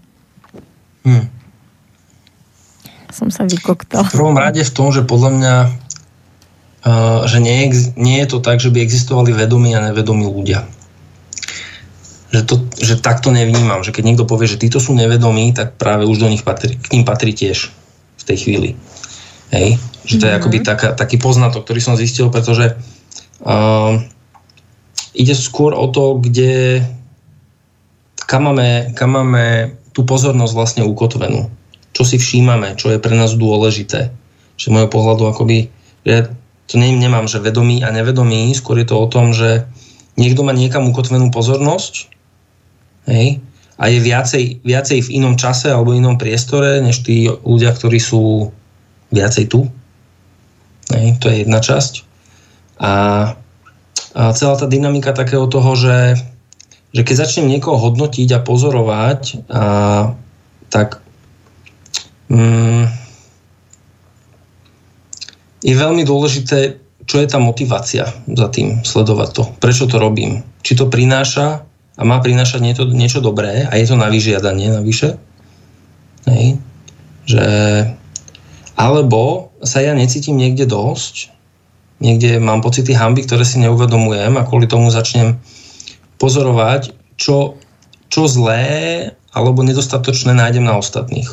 Hmm. Som sa vykoktala. V prvom rade v tom, že podľa mňa uh, že nie, nie je to tak, že by existovali vedomí a nevedomí ľudia. Že, to, že takto nevnímam. Že keď niekto povie, že títo sú nevedomí, tak práve už do nich patrí, k ním patrí tiež v tej chvíli. Hej? Že to je mm-hmm. akoby taká, taký poznatok, ktorý som zistil, pretože uh, ide skôr o to, kde kam máme, kam máme tú pozornosť vlastne ukotvenú. Čo si všímame, čo je pre nás dôležité. Že z môjho pohľadu akoby, ja to ne, nemám, že vedomý a nevedomý, skôr je to o tom, že niekto má niekam ukotvenú pozornosť hej, a je viacej, viacej v inom čase alebo inom priestore, než tí ľudia, ktorí sú viacej tu. Hej, to je jedna časť. A, a celá tá dynamika takého toho, že, že keď začnem niekoho hodnotiť a pozorovať, a, tak mm, je veľmi dôležité, čo je tá motivácia za tým sledovať to. Prečo to robím? Či to prináša a má prinášať niečo, niečo dobré a je to na vyžiadanie navyše. Hej. Že alebo sa ja necítim niekde dosť, niekde mám pocity hamby, ktoré si neuvedomujem a kvôli tomu začnem pozorovať, čo, čo zlé alebo nedostatočné nájdem na ostatných.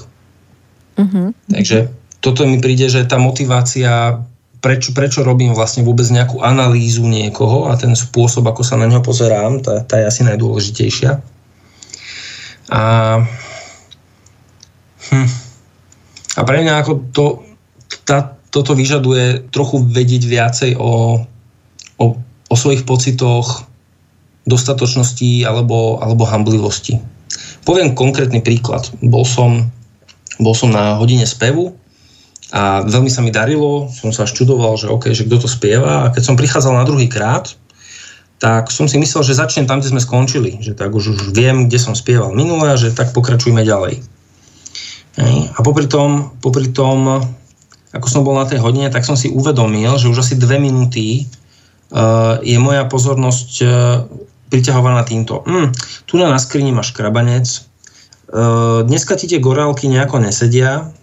Uh-huh. Takže toto mi príde, že tá motivácia, prečo, prečo robím vlastne vôbec nejakú analýzu niekoho a ten spôsob, ako sa na neho pozerám, tá, tá je asi najdôležitejšia. A hm, a pre mňa ako to, tá, toto vyžaduje trochu vedieť viacej o, o, o svojich pocitoch, dostatočnosti alebo, alebo hamblivosti. Poviem konkrétny príklad. Bol som, bol som na hodine spevu a veľmi sa mi darilo, som sa až čudoval, že OK, že kto to spieva a keď som prichádzal na druhý krát, tak som si myslel, že začnem tam, kde sme skončili. Že tak už, už viem, kde som spieval minule a že tak pokračujme ďalej. A popri tom, popri tom, ako som bol na tej hodine, tak som si uvedomil, že už asi dve minúty uh, je moja pozornosť uh, priťahovaná týmto. Mm, tu na skrini máš krabanec, uh, dneska ti tie gorálky nejako nesedia,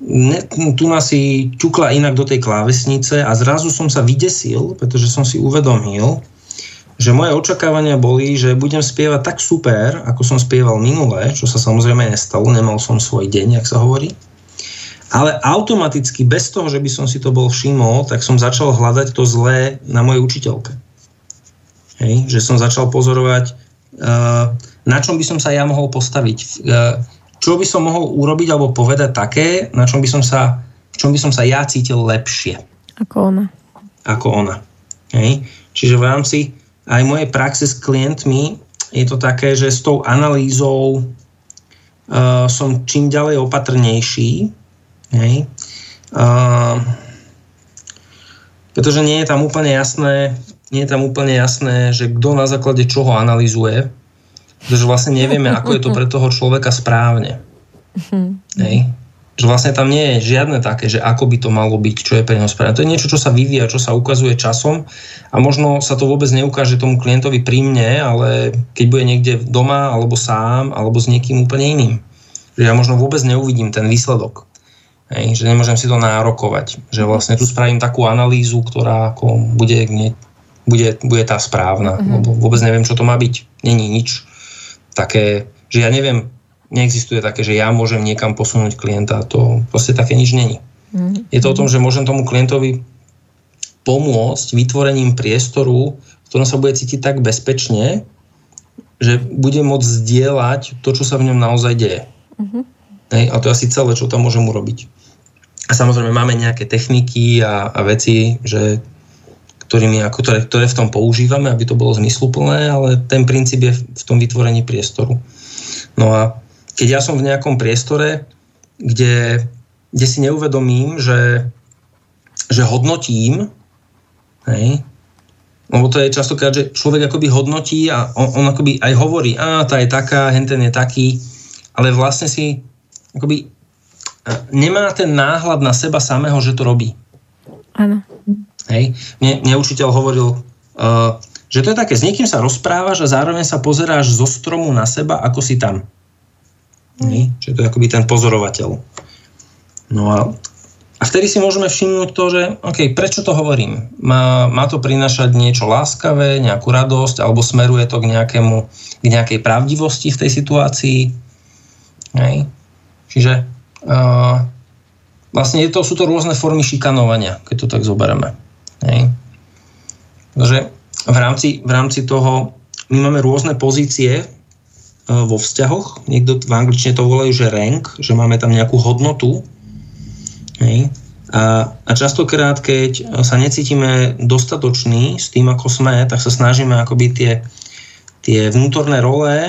ne, tu nás si ťukla inak do tej klávesnice a zrazu som sa vydesil, pretože som si uvedomil, že moje očakávania boli, že budem spievať tak super, ako som spieval minule, čo sa samozrejme nestalo, nemal som svoj deň, jak sa hovorí. Ale automaticky, bez toho, že by som si to bol všimol, tak som začal hľadať to zlé na mojej učiteľke. Hej, že som začal pozorovať, uh, na čom by som sa ja mohol postaviť. Uh, čo by som mohol urobiť alebo povedať také, na čom by som sa, v čom by som sa ja cítil lepšie. Ako ona. Ako ona. Hej. Čiže v rámci aj mojej praxe s klientmi je to také, že s tou analýzou uh, som čím ďalej opatrnejší. Hej. Uh, pretože nie je tam úplne jasné, nie je tam úplne jasné, že kto na základe čoho analýzuje že vlastne nevieme, ako je to pre <laughs> toho človeka správne. Hej. Že vlastne tam nie je žiadne také, že ako by to malo byť, čo je pre neho správne. To je niečo, čo sa vyvíja, čo sa ukazuje časom a možno sa to vôbec neukáže tomu klientovi pri mne, ale keď bude niekde doma, alebo sám, alebo s niekým úplne iným. Že ja možno vôbec neuvidím ten výsledok. Hej, že nemôžem si to nárokovať. Že vlastne tu spravím takú analýzu, ktorá ako bude, nie, bude, bude tá správna. Mm-hmm. Lebo vôbec neviem, čo to má byť. Není nič také, že ja neviem, neexistuje také, že ja môžem niekam posunúť klienta, to proste také nič není. Mm. Je to o tom, že môžem tomu klientovi pomôcť vytvorením priestoru, v ktorom sa bude cítiť tak bezpečne, že bude môcť zdieľať to, čo sa v ňom naozaj deje. Mm-hmm. Hej, a to je asi celé, čo tam môžem urobiť. A samozrejme máme nejaké techniky a, a veci, že ktorými, ako, ktoré, ktoré v tom používame, aby to bolo zmysluplné, ale ten princíp je v tom vytvorení priestoru. No a keď ja som v nejakom priestore, kde, kde si neuvedomím, že, že hodnotím, hej, lebo to je častokrát, že človek akoby hodnotí a on, on akoby aj hovorí, a tá je taká, henten je taký, ale vlastne si akoby nemá ten náhľad na seba samého, že to robí. Áno. Hej. Mne, mne učiteľ hovoril, uh, že to je také, s niekým sa rozprávaš a zároveň sa pozeráš zo stromu na seba, ako si tam. Hej. Čiže to je akoby ten pozorovateľ. No a, a vtedy si môžeme všimnúť to, že OK, prečo to hovorím? Má, má to prinašať niečo láskavé, nejakú radosť, alebo smeruje to k, nejakému, k nejakej pravdivosti v tej situácii? Hej. Čiže uh, vlastne je to, sú to rôzne formy šikanovania, keď to tak zoberieme. Takže v rámci, v rámci toho my máme rôzne pozície vo vzťahoch. Niekto v angličtine to volajú, že rank, že máme tam nejakú hodnotu. Hej. A, a častokrát, keď sa necítime dostatoční s tým, ako sme, tak sa snažíme akoby tie, tie vnútorné role a,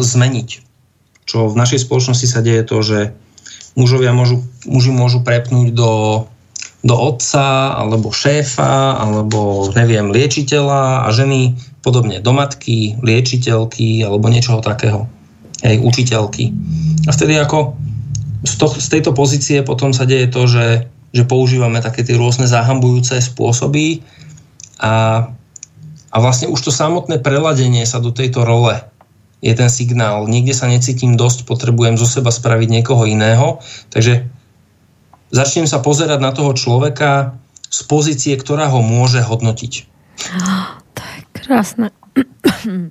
zmeniť. Čo v našej spoločnosti sa deje to, že mužovia môžu, muži môžu prepnúť do do otca, alebo šéfa, alebo neviem, liečiteľa a ženy podobne do matky, liečiteľky alebo niečoho takého. Hej, učiteľky. A vtedy ako z, to, z tejto pozície potom sa deje to, že, že používame také tie rôzne zahambujúce spôsoby a, a vlastne už to samotné preladenie sa do tejto role je ten signál. Niekde sa necítim dosť, potrebujem zo seba spraviť niekoho iného. Takže začnem sa pozerať na toho človeka z pozície, ktorá ho môže hodnotiť. <gasps> To je krásne. <clears throat>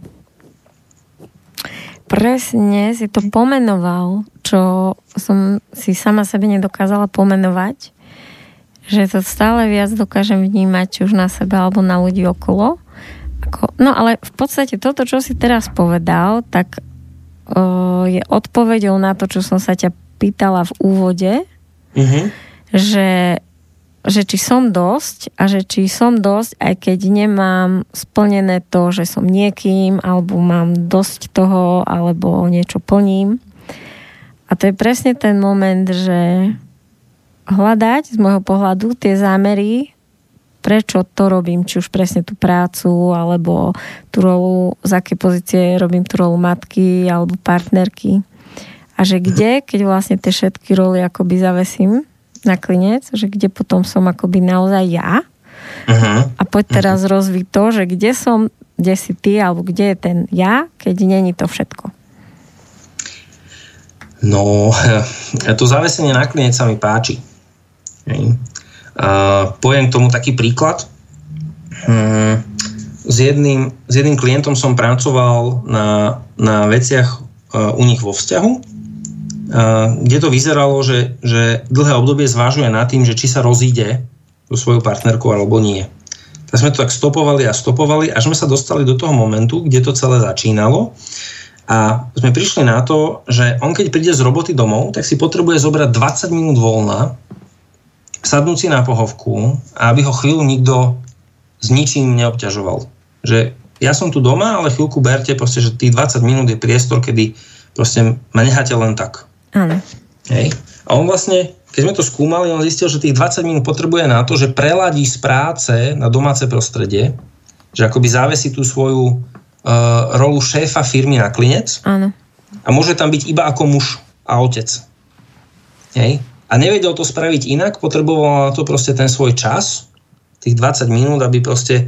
Presne si to pomenoval, čo som si sama sebe nedokázala pomenovať, že to stále viac dokážem vnímať už na sebe alebo na ľudí okolo. Ako, no ale v podstate toto, čo si teraz povedal, tak o, je odpovedou na to, čo som sa ťa pýtala v úvode, mm-hmm. že, že či som dosť a že či som dosť, aj keď nemám splnené to, že som niekým, alebo mám dosť toho, alebo niečo plním. A to je presne ten moment, že hľadať z môjho pohľadu tie zámery prečo to robím, či už presne tú prácu, alebo tú rolu, z aké pozície robím tú rolu matky alebo partnerky. A že kde, keď vlastne tie všetky roly akoby zavesím na klinec, že kde potom som akoby naozaj ja. Uh-huh. A poď teraz uh-huh. rozviť to, že kde som, kde si ty, alebo kde je ten ja, keď není to všetko. No, <laughs> to zavesenie na klinec sa mi páči. Uh, poviem k tomu taký príklad. Uh, s, jedným, s jedným klientom som pracoval na, na veciach uh, u nich vo vzťahu, kde to vyzeralo, že, že dlhé obdobie zvážuje nad tým, že či sa rozíde so svojou partnerkou alebo nie. Tak sme to tak stopovali a stopovali, až sme sa dostali do toho momentu, kde to celé začínalo. A sme prišli na to, že on keď príde z roboty domov, tak si potrebuje zobrať 20 minút voľna sadnúť si na pohovku a aby ho chvíľu nikto s ničím neobťažoval. Že ja som tu doma, ale chvíľku berte, proste, že tých 20 minút je priestor, kedy proste ma necháte len tak. Áno. Hej. A on vlastne, keď sme to skúmali, on zistil, že tých 20 minút potrebuje na to, že preladí z práce na domáce prostredie, že akoby závesí tú svoju uh, rolu šéfa firmy na klinec. Áno. A môže tam byť iba ako muž a otec. Hej a nevedel to spraviť inak, potreboval na to proste ten svoj čas, tých 20 minút, aby proste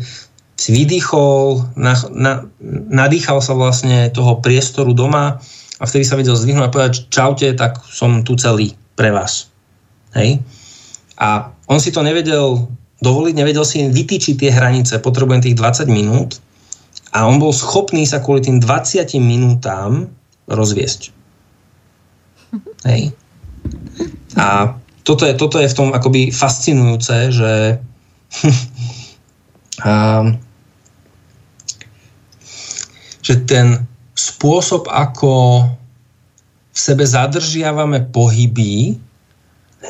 si vydýchol, na, na, nadýchal sa vlastne toho priestoru doma a vtedy sa vedel zdvihnúť a povedať, čaute, tak som tu celý pre vás. Hej? A on si to nevedel dovoliť, nevedel si vytýčiť tie hranice, potrebujem tých 20 minút a on bol schopný sa kvôli tým 20 minútám rozviesť. Hej. A toto je, toto je v tom akoby fascinujúce, že <laughs> a, že ten spôsob, ako v sebe zadržiavame pohyby,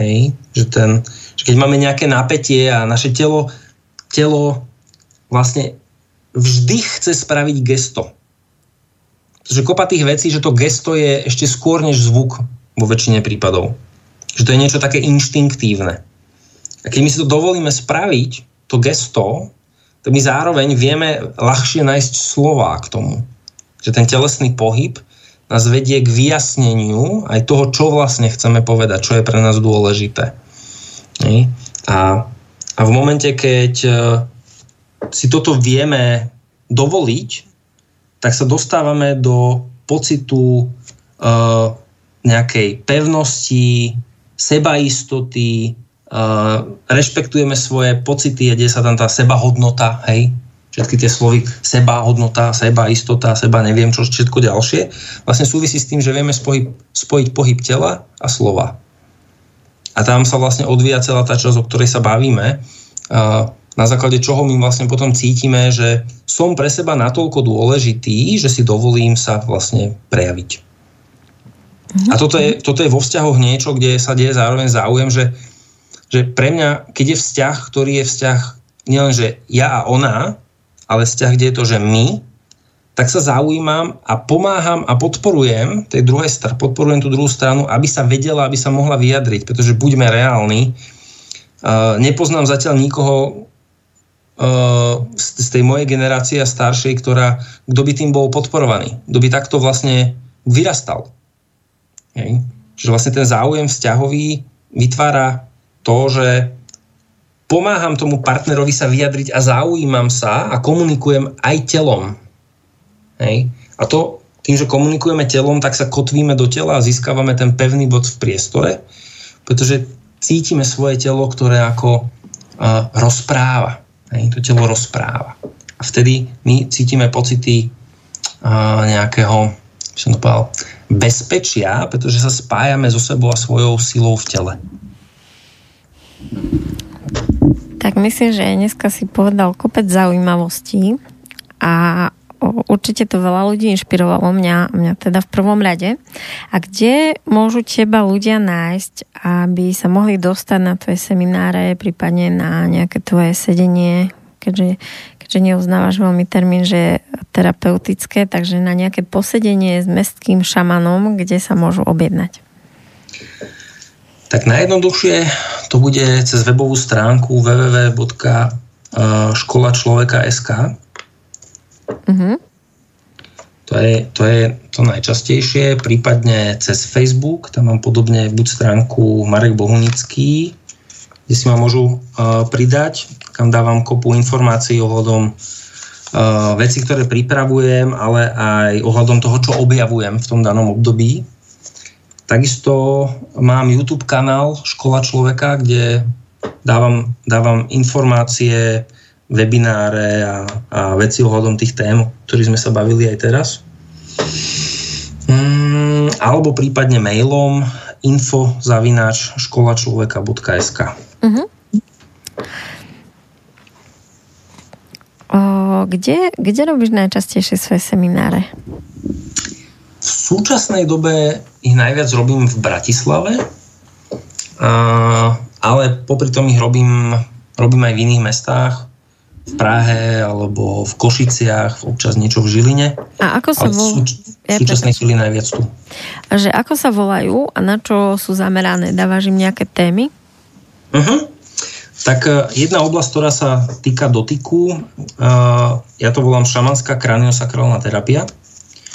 hej, že, ten, že keď máme nejaké napätie a naše telo, telo vlastne vždy chce spraviť gesto. Pretože kopa tých vecí, že to gesto je ešte skôr než zvuk vo väčšine prípadov. Že to je niečo také inštinktívne. A keď my si to dovolíme spraviť, to gesto, to my zároveň vieme ľahšie nájsť slová k tomu. Že ten telesný pohyb nás vedie k vyjasneniu aj toho, čo vlastne chceme povedať, čo je pre nás dôležité. A, a v momente, keď e, si toto vieme dovoliť, tak sa dostávame do pocitu uh, nejakej pevnosti, sebaistoty, uh, rešpektujeme svoje pocity, kde sa tam tá sebahodnota, hej, všetky tie slovy seba, hodnota, seba, istota, seba, neviem čo, všetko ďalšie, vlastne súvisí s tým, že vieme spojiť, spojiť pohyb tela a slova. A tam sa vlastne odvíja celá tá časť, o ktorej sa bavíme, na základe čoho my vlastne potom cítime, že som pre seba natoľko dôležitý, že si dovolím sa vlastne prejaviť. A toto je, toto je vo vzťahoch niečo, kde sa deje zároveň záujem, že, že pre mňa, keď je vzťah, ktorý je vzťah nielen, že ja a ona, ale vzťah, kde je to, že my, tak sa zaujímam a pomáham a podporujem tej druhej strane, podporujem tú druhú stranu, aby sa vedela, aby sa mohla vyjadriť, pretože buďme reálni, uh, nepoznám zatiaľ nikoho z, z tej mojej generácie a staršej, ktorá, kto by tým bol podporovaný, kto by takto vlastne vyrastal. Hej. Čiže vlastne ten záujem vzťahový vytvára to, že pomáham tomu partnerovi sa vyjadriť a zaujímam sa a komunikujem aj telom. Hej. A to tým, že komunikujeme telom, tak sa kotvíme do tela a získavame ten pevný bod v priestore, pretože cítime svoje telo, ktoré ako uh, rozpráva. Hej. To telo rozpráva. A vtedy my cítime pocity uh, nejakého, som to povedal, bezpečia, pretože sa spájame so sebou a svojou silou v tele. Tak myslím, že dneska si povedal kopec zaujímavostí a určite to veľa ľudí inšpirovalo mňa, mňa teda v prvom rade. A kde môžu teba ľudia nájsť, aby sa mohli dostať na tvoje semináre, prípadne na nejaké tvoje sedenie, keďže že neuznávaš veľmi termín, že terapeutické, takže na nejaké posedenie s mestským šamanom, kde sa môžu objednať? Tak najjednoduchšie to bude cez webovú stránku www.mestský škola človeka SK. Mhm. To je, to je to najčastejšie, prípadne cez Facebook, tam mám podobne buď stránku Marek Bohunický, kde si ma môžu uh, pridať, kam dávam kopu informácií ohľadom uh, veci, ktoré pripravujem, ale aj ohľadom toho, čo objavujem v tom danom období. Takisto mám YouTube kanál Škola človeka, kde dávam, dávam informácie, webináre a, a veci ohľadom tých tém, ktorých sme sa bavili aj teraz. Mm, alebo prípadne mailom info zavináč školačloveka.sk uh-huh. o, kde, kde robíš najčastejšie svoje semináre? V súčasnej dobe ich najviac robím v Bratislave, ale popri tom ich robím, robím aj v iných mestách v Prahe alebo v Košiciach, občas niečo v Žiline. A ako sa volajú? V súčasnej chvíli najviac tu. A že ako sa volajú a na čo sú zamerané? Dávaš im nejaké témy? Uh-huh. Tak uh, jedna oblasť, ktorá sa týka dotyku, uh, ja to volám šamanská kraniosakrálna terapia.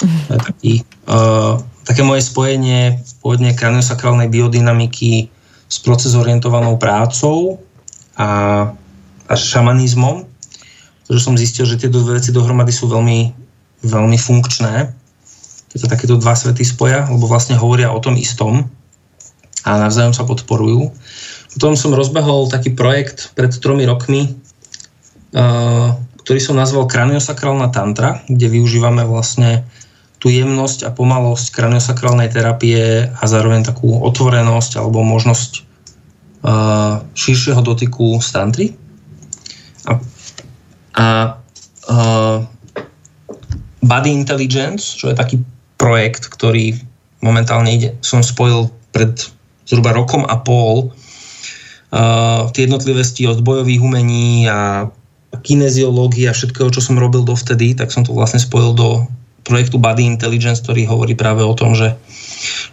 Je taký, uh, také moje spojenie pôvodne kraniosakrálnej biodynamiky s procesorientovanou prácou a, a šamanizmom pretože som zistil, že tie dve veci dohromady sú veľmi, veľmi funkčné. Keď sa takéto dva svety spoja, lebo vlastne hovoria o tom istom a navzájom sa podporujú. Potom som rozbehol taký projekt pred tromi rokmi, uh, ktorý som nazval Kraniosakrálna tantra, kde využívame vlastne tú jemnosť a pomalosť kraniosakrálnej terapie a zároveň takú otvorenosť alebo možnosť uh, širšieho dotyku z tantry. A a uh, Body Intelligence, čo je taký projekt, ktorý momentálne ide, som spojil pred zhruba rokom a pol uh, tie jednotlivosti od bojových umení a kineziológie a všetkého, čo som robil dovtedy, tak som to vlastne spojil do projektu Body Intelligence, ktorý hovorí práve o tom, že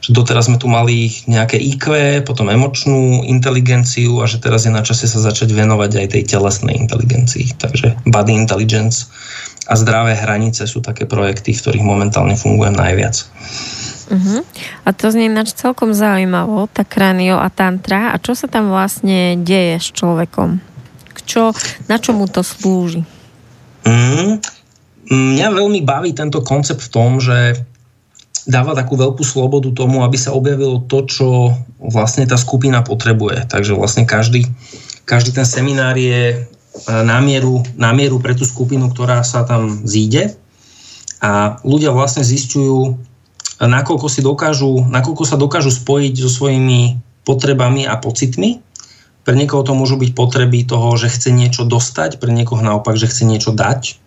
že doteraz sme tu mali nejaké IQ, potom emočnú inteligenciu a že teraz je na čase sa začať venovať aj tej telesnej inteligencii. Takže body intelligence a zdravé hranice sú také projekty, v ktorých momentálne fungujem najviac. Uh-huh. A to znie ináč celkom zaujímavo, tá kranio a tantra. A čo sa tam vlastne deje s človekom? Čo, na čo mu to slúži? Mm, mňa veľmi baví tento koncept v tom, že dáva takú veľkú slobodu tomu, aby sa objavilo to, čo vlastne tá skupina potrebuje. Takže vlastne každý, každý ten seminár je e, na mieru, na mieru pre tú skupinu, ktorá sa tam zíde a ľudia vlastne zistujú, nakoľko, si dokážu, nakoľko sa dokážu spojiť so svojimi potrebami a pocitmi. Pre niekoho to môžu byť potreby toho, že chce niečo dostať, pre niekoho naopak, že chce niečo dať,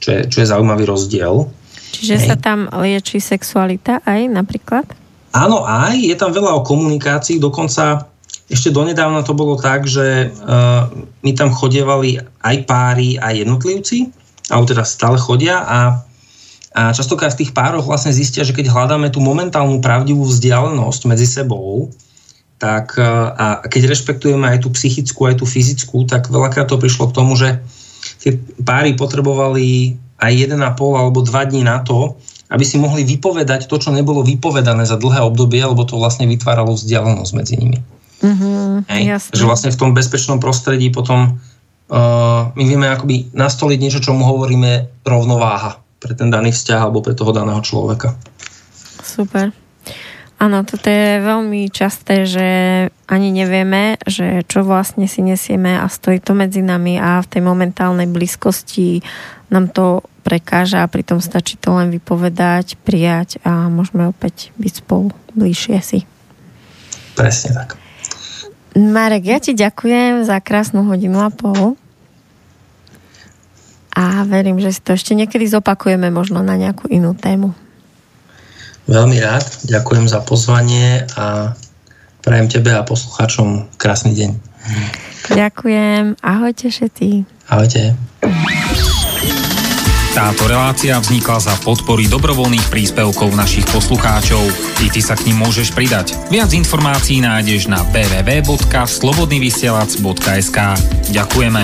čo je, čo je zaujímavý rozdiel. Čiže Hej. sa tam lieči sexualita aj napríklad? Áno, aj. Je tam veľa o komunikácii. Dokonca ešte donedávna to bolo tak, že uh, my tam chodievali aj páry, aj jednotlivci, alebo teda stále chodia a, a častokrát v tých pároch vlastne zistia, že keď hľadáme tú momentálnu pravdivú vzdialenosť medzi sebou, tak uh, a keď rešpektujeme aj tú psychickú, aj tú fyzickú, tak veľakrát to prišlo k tomu, že tie páry potrebovali aj 1,5 alebo 2 dní na to, aby si mohli vypovedať to, čo nebolo vypovedané za dlhé obdobie, lebo to vlastne vytváralo vzdialenosť medzi nimi. Mm-hmm, Že vlastne v tom bezpečnom prostredí potom uh, my vieme akoby nastoliť niečo, čo mu hovoríme rovnováha pre ten daný vzťah alebo pre toho daného človeka. Super. Áno, toto je veľmi časté, že ani nevieme, že čo vlastne si nesieme a stojí to medzi nami a v tej momentálnej blízkosti nám to prekáža a pritom stačí to len vypovedať, prijať a môžeme opäť byť spolu bližšie si. Presne tak. Marek, ja ti ďakujem za krásnu hodinu a pol. A verím, že si to ešte niekedy zopakujeme možno na nejakú inú tému. Veľmi rád, ďakujem za pozvanie a prajem tebe a poslucháčom krásny deň. Ďakujem, ahojte všetci. Ahojte. Táto relácia vznikla za podpory dobrovoľných príspevkov našich poslucháčov. I ty sa k ním môžeš pridať. Viac informácií nájdeš na www.slobodnyvysielac.sk Ďakujeme.